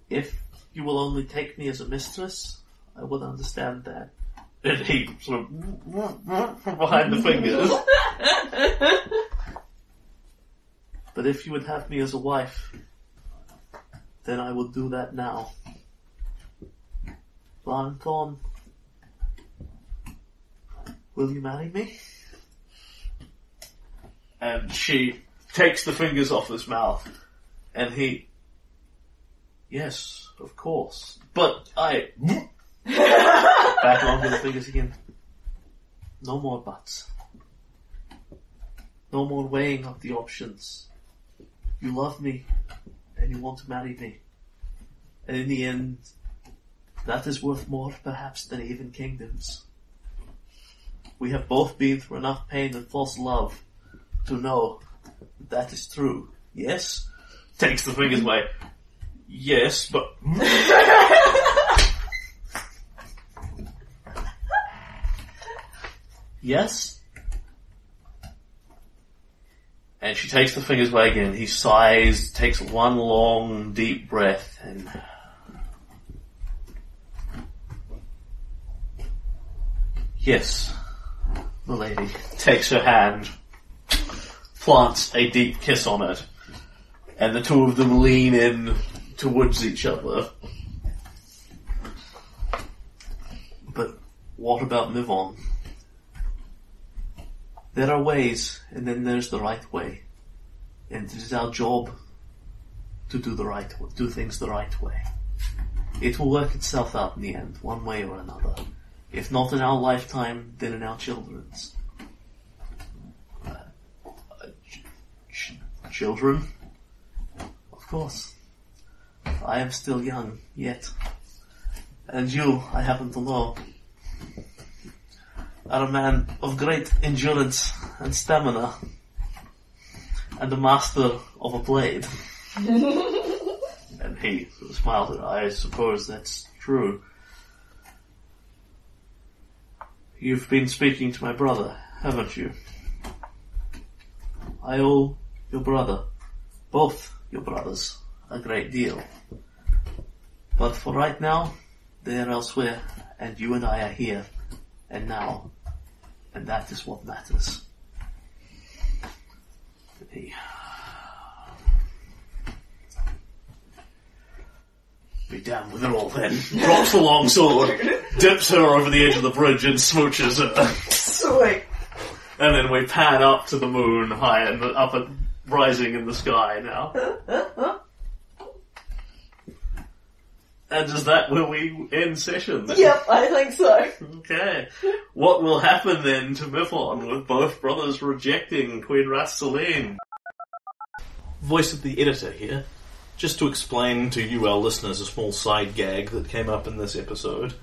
If you will only take me as a mistress, I would understand that. And he sort of behind the fingers. *laughs* but if you would have me as a wife, then I will do that now. Lanton, will you marry me? And she takes the fingers off his mouth, and he, yes, of course, but I, *laughs* back onto the fingers again. No more buts. No more weighing up the options. You love me, and you want to marry me. And in the end, that is worth more perhaps than even kingdoms. We have both been through enough pain and false love to know that, is true. Yes? Takes the fingers away. Yes, but *laughs* yes? And she takes the fingers away again. He sighs, takes one long, deep breath, and yes, the lady takes her hand, plants a deep kiss on it, and the two of them lean in towards each other. But what about Mivon? There are ways, and then there's the right way. And it is our job to do the right, do things the right way. It will work itself out in the end, one way or another. If not in our lifetime, then in our children's. Uh, uh, ch- ch- children? Of course. I am still young, yet. And you, I happen to know, are a man of great endurance and stamina, and a master of a blade. *laughs* and he smiled. I suppose that's true. You've been speaking to my brother, haven't you? I owe your brother, both your brothers, a great deal. But for right now, they are elsewhere, and you and I are here, and now, and that is what matters. He be damned with it all then. *laughs* Drops the long sword, dips her over the edge of the bridge and smooches her. Sweet. And then we pan up to the moon high the, up at rising in the sky now. and is that where we end session? then? Yep, I think so. Okay. What will happen then to Mivon with both brothers rejecting Queen Rassaline? Voice of the editor here. Just to explain to you, our listeners, a small side gag that came up in this episode.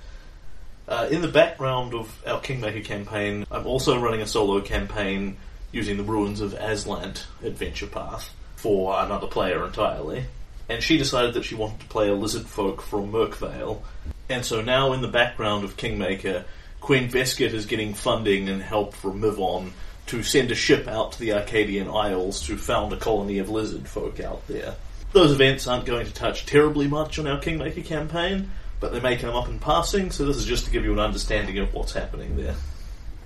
Uh, in the background of our Kingmaker campaign, I'm also running a solo campaign using the ruins of Azlant adventure path for another player entirely. And she decided that she wanted to play a lizard folk from Merkvale. And so now in the background of Kingmaker, Queen Vesket is getting funding and help from Mivon to send a ship out to the Arcadian Isles to found a colony of lizard folk out there. Those events aren't going to touch terribly much on our Kingmaker campaign, but they may come up in passing, so this is just to give you an understanding of what's happening there.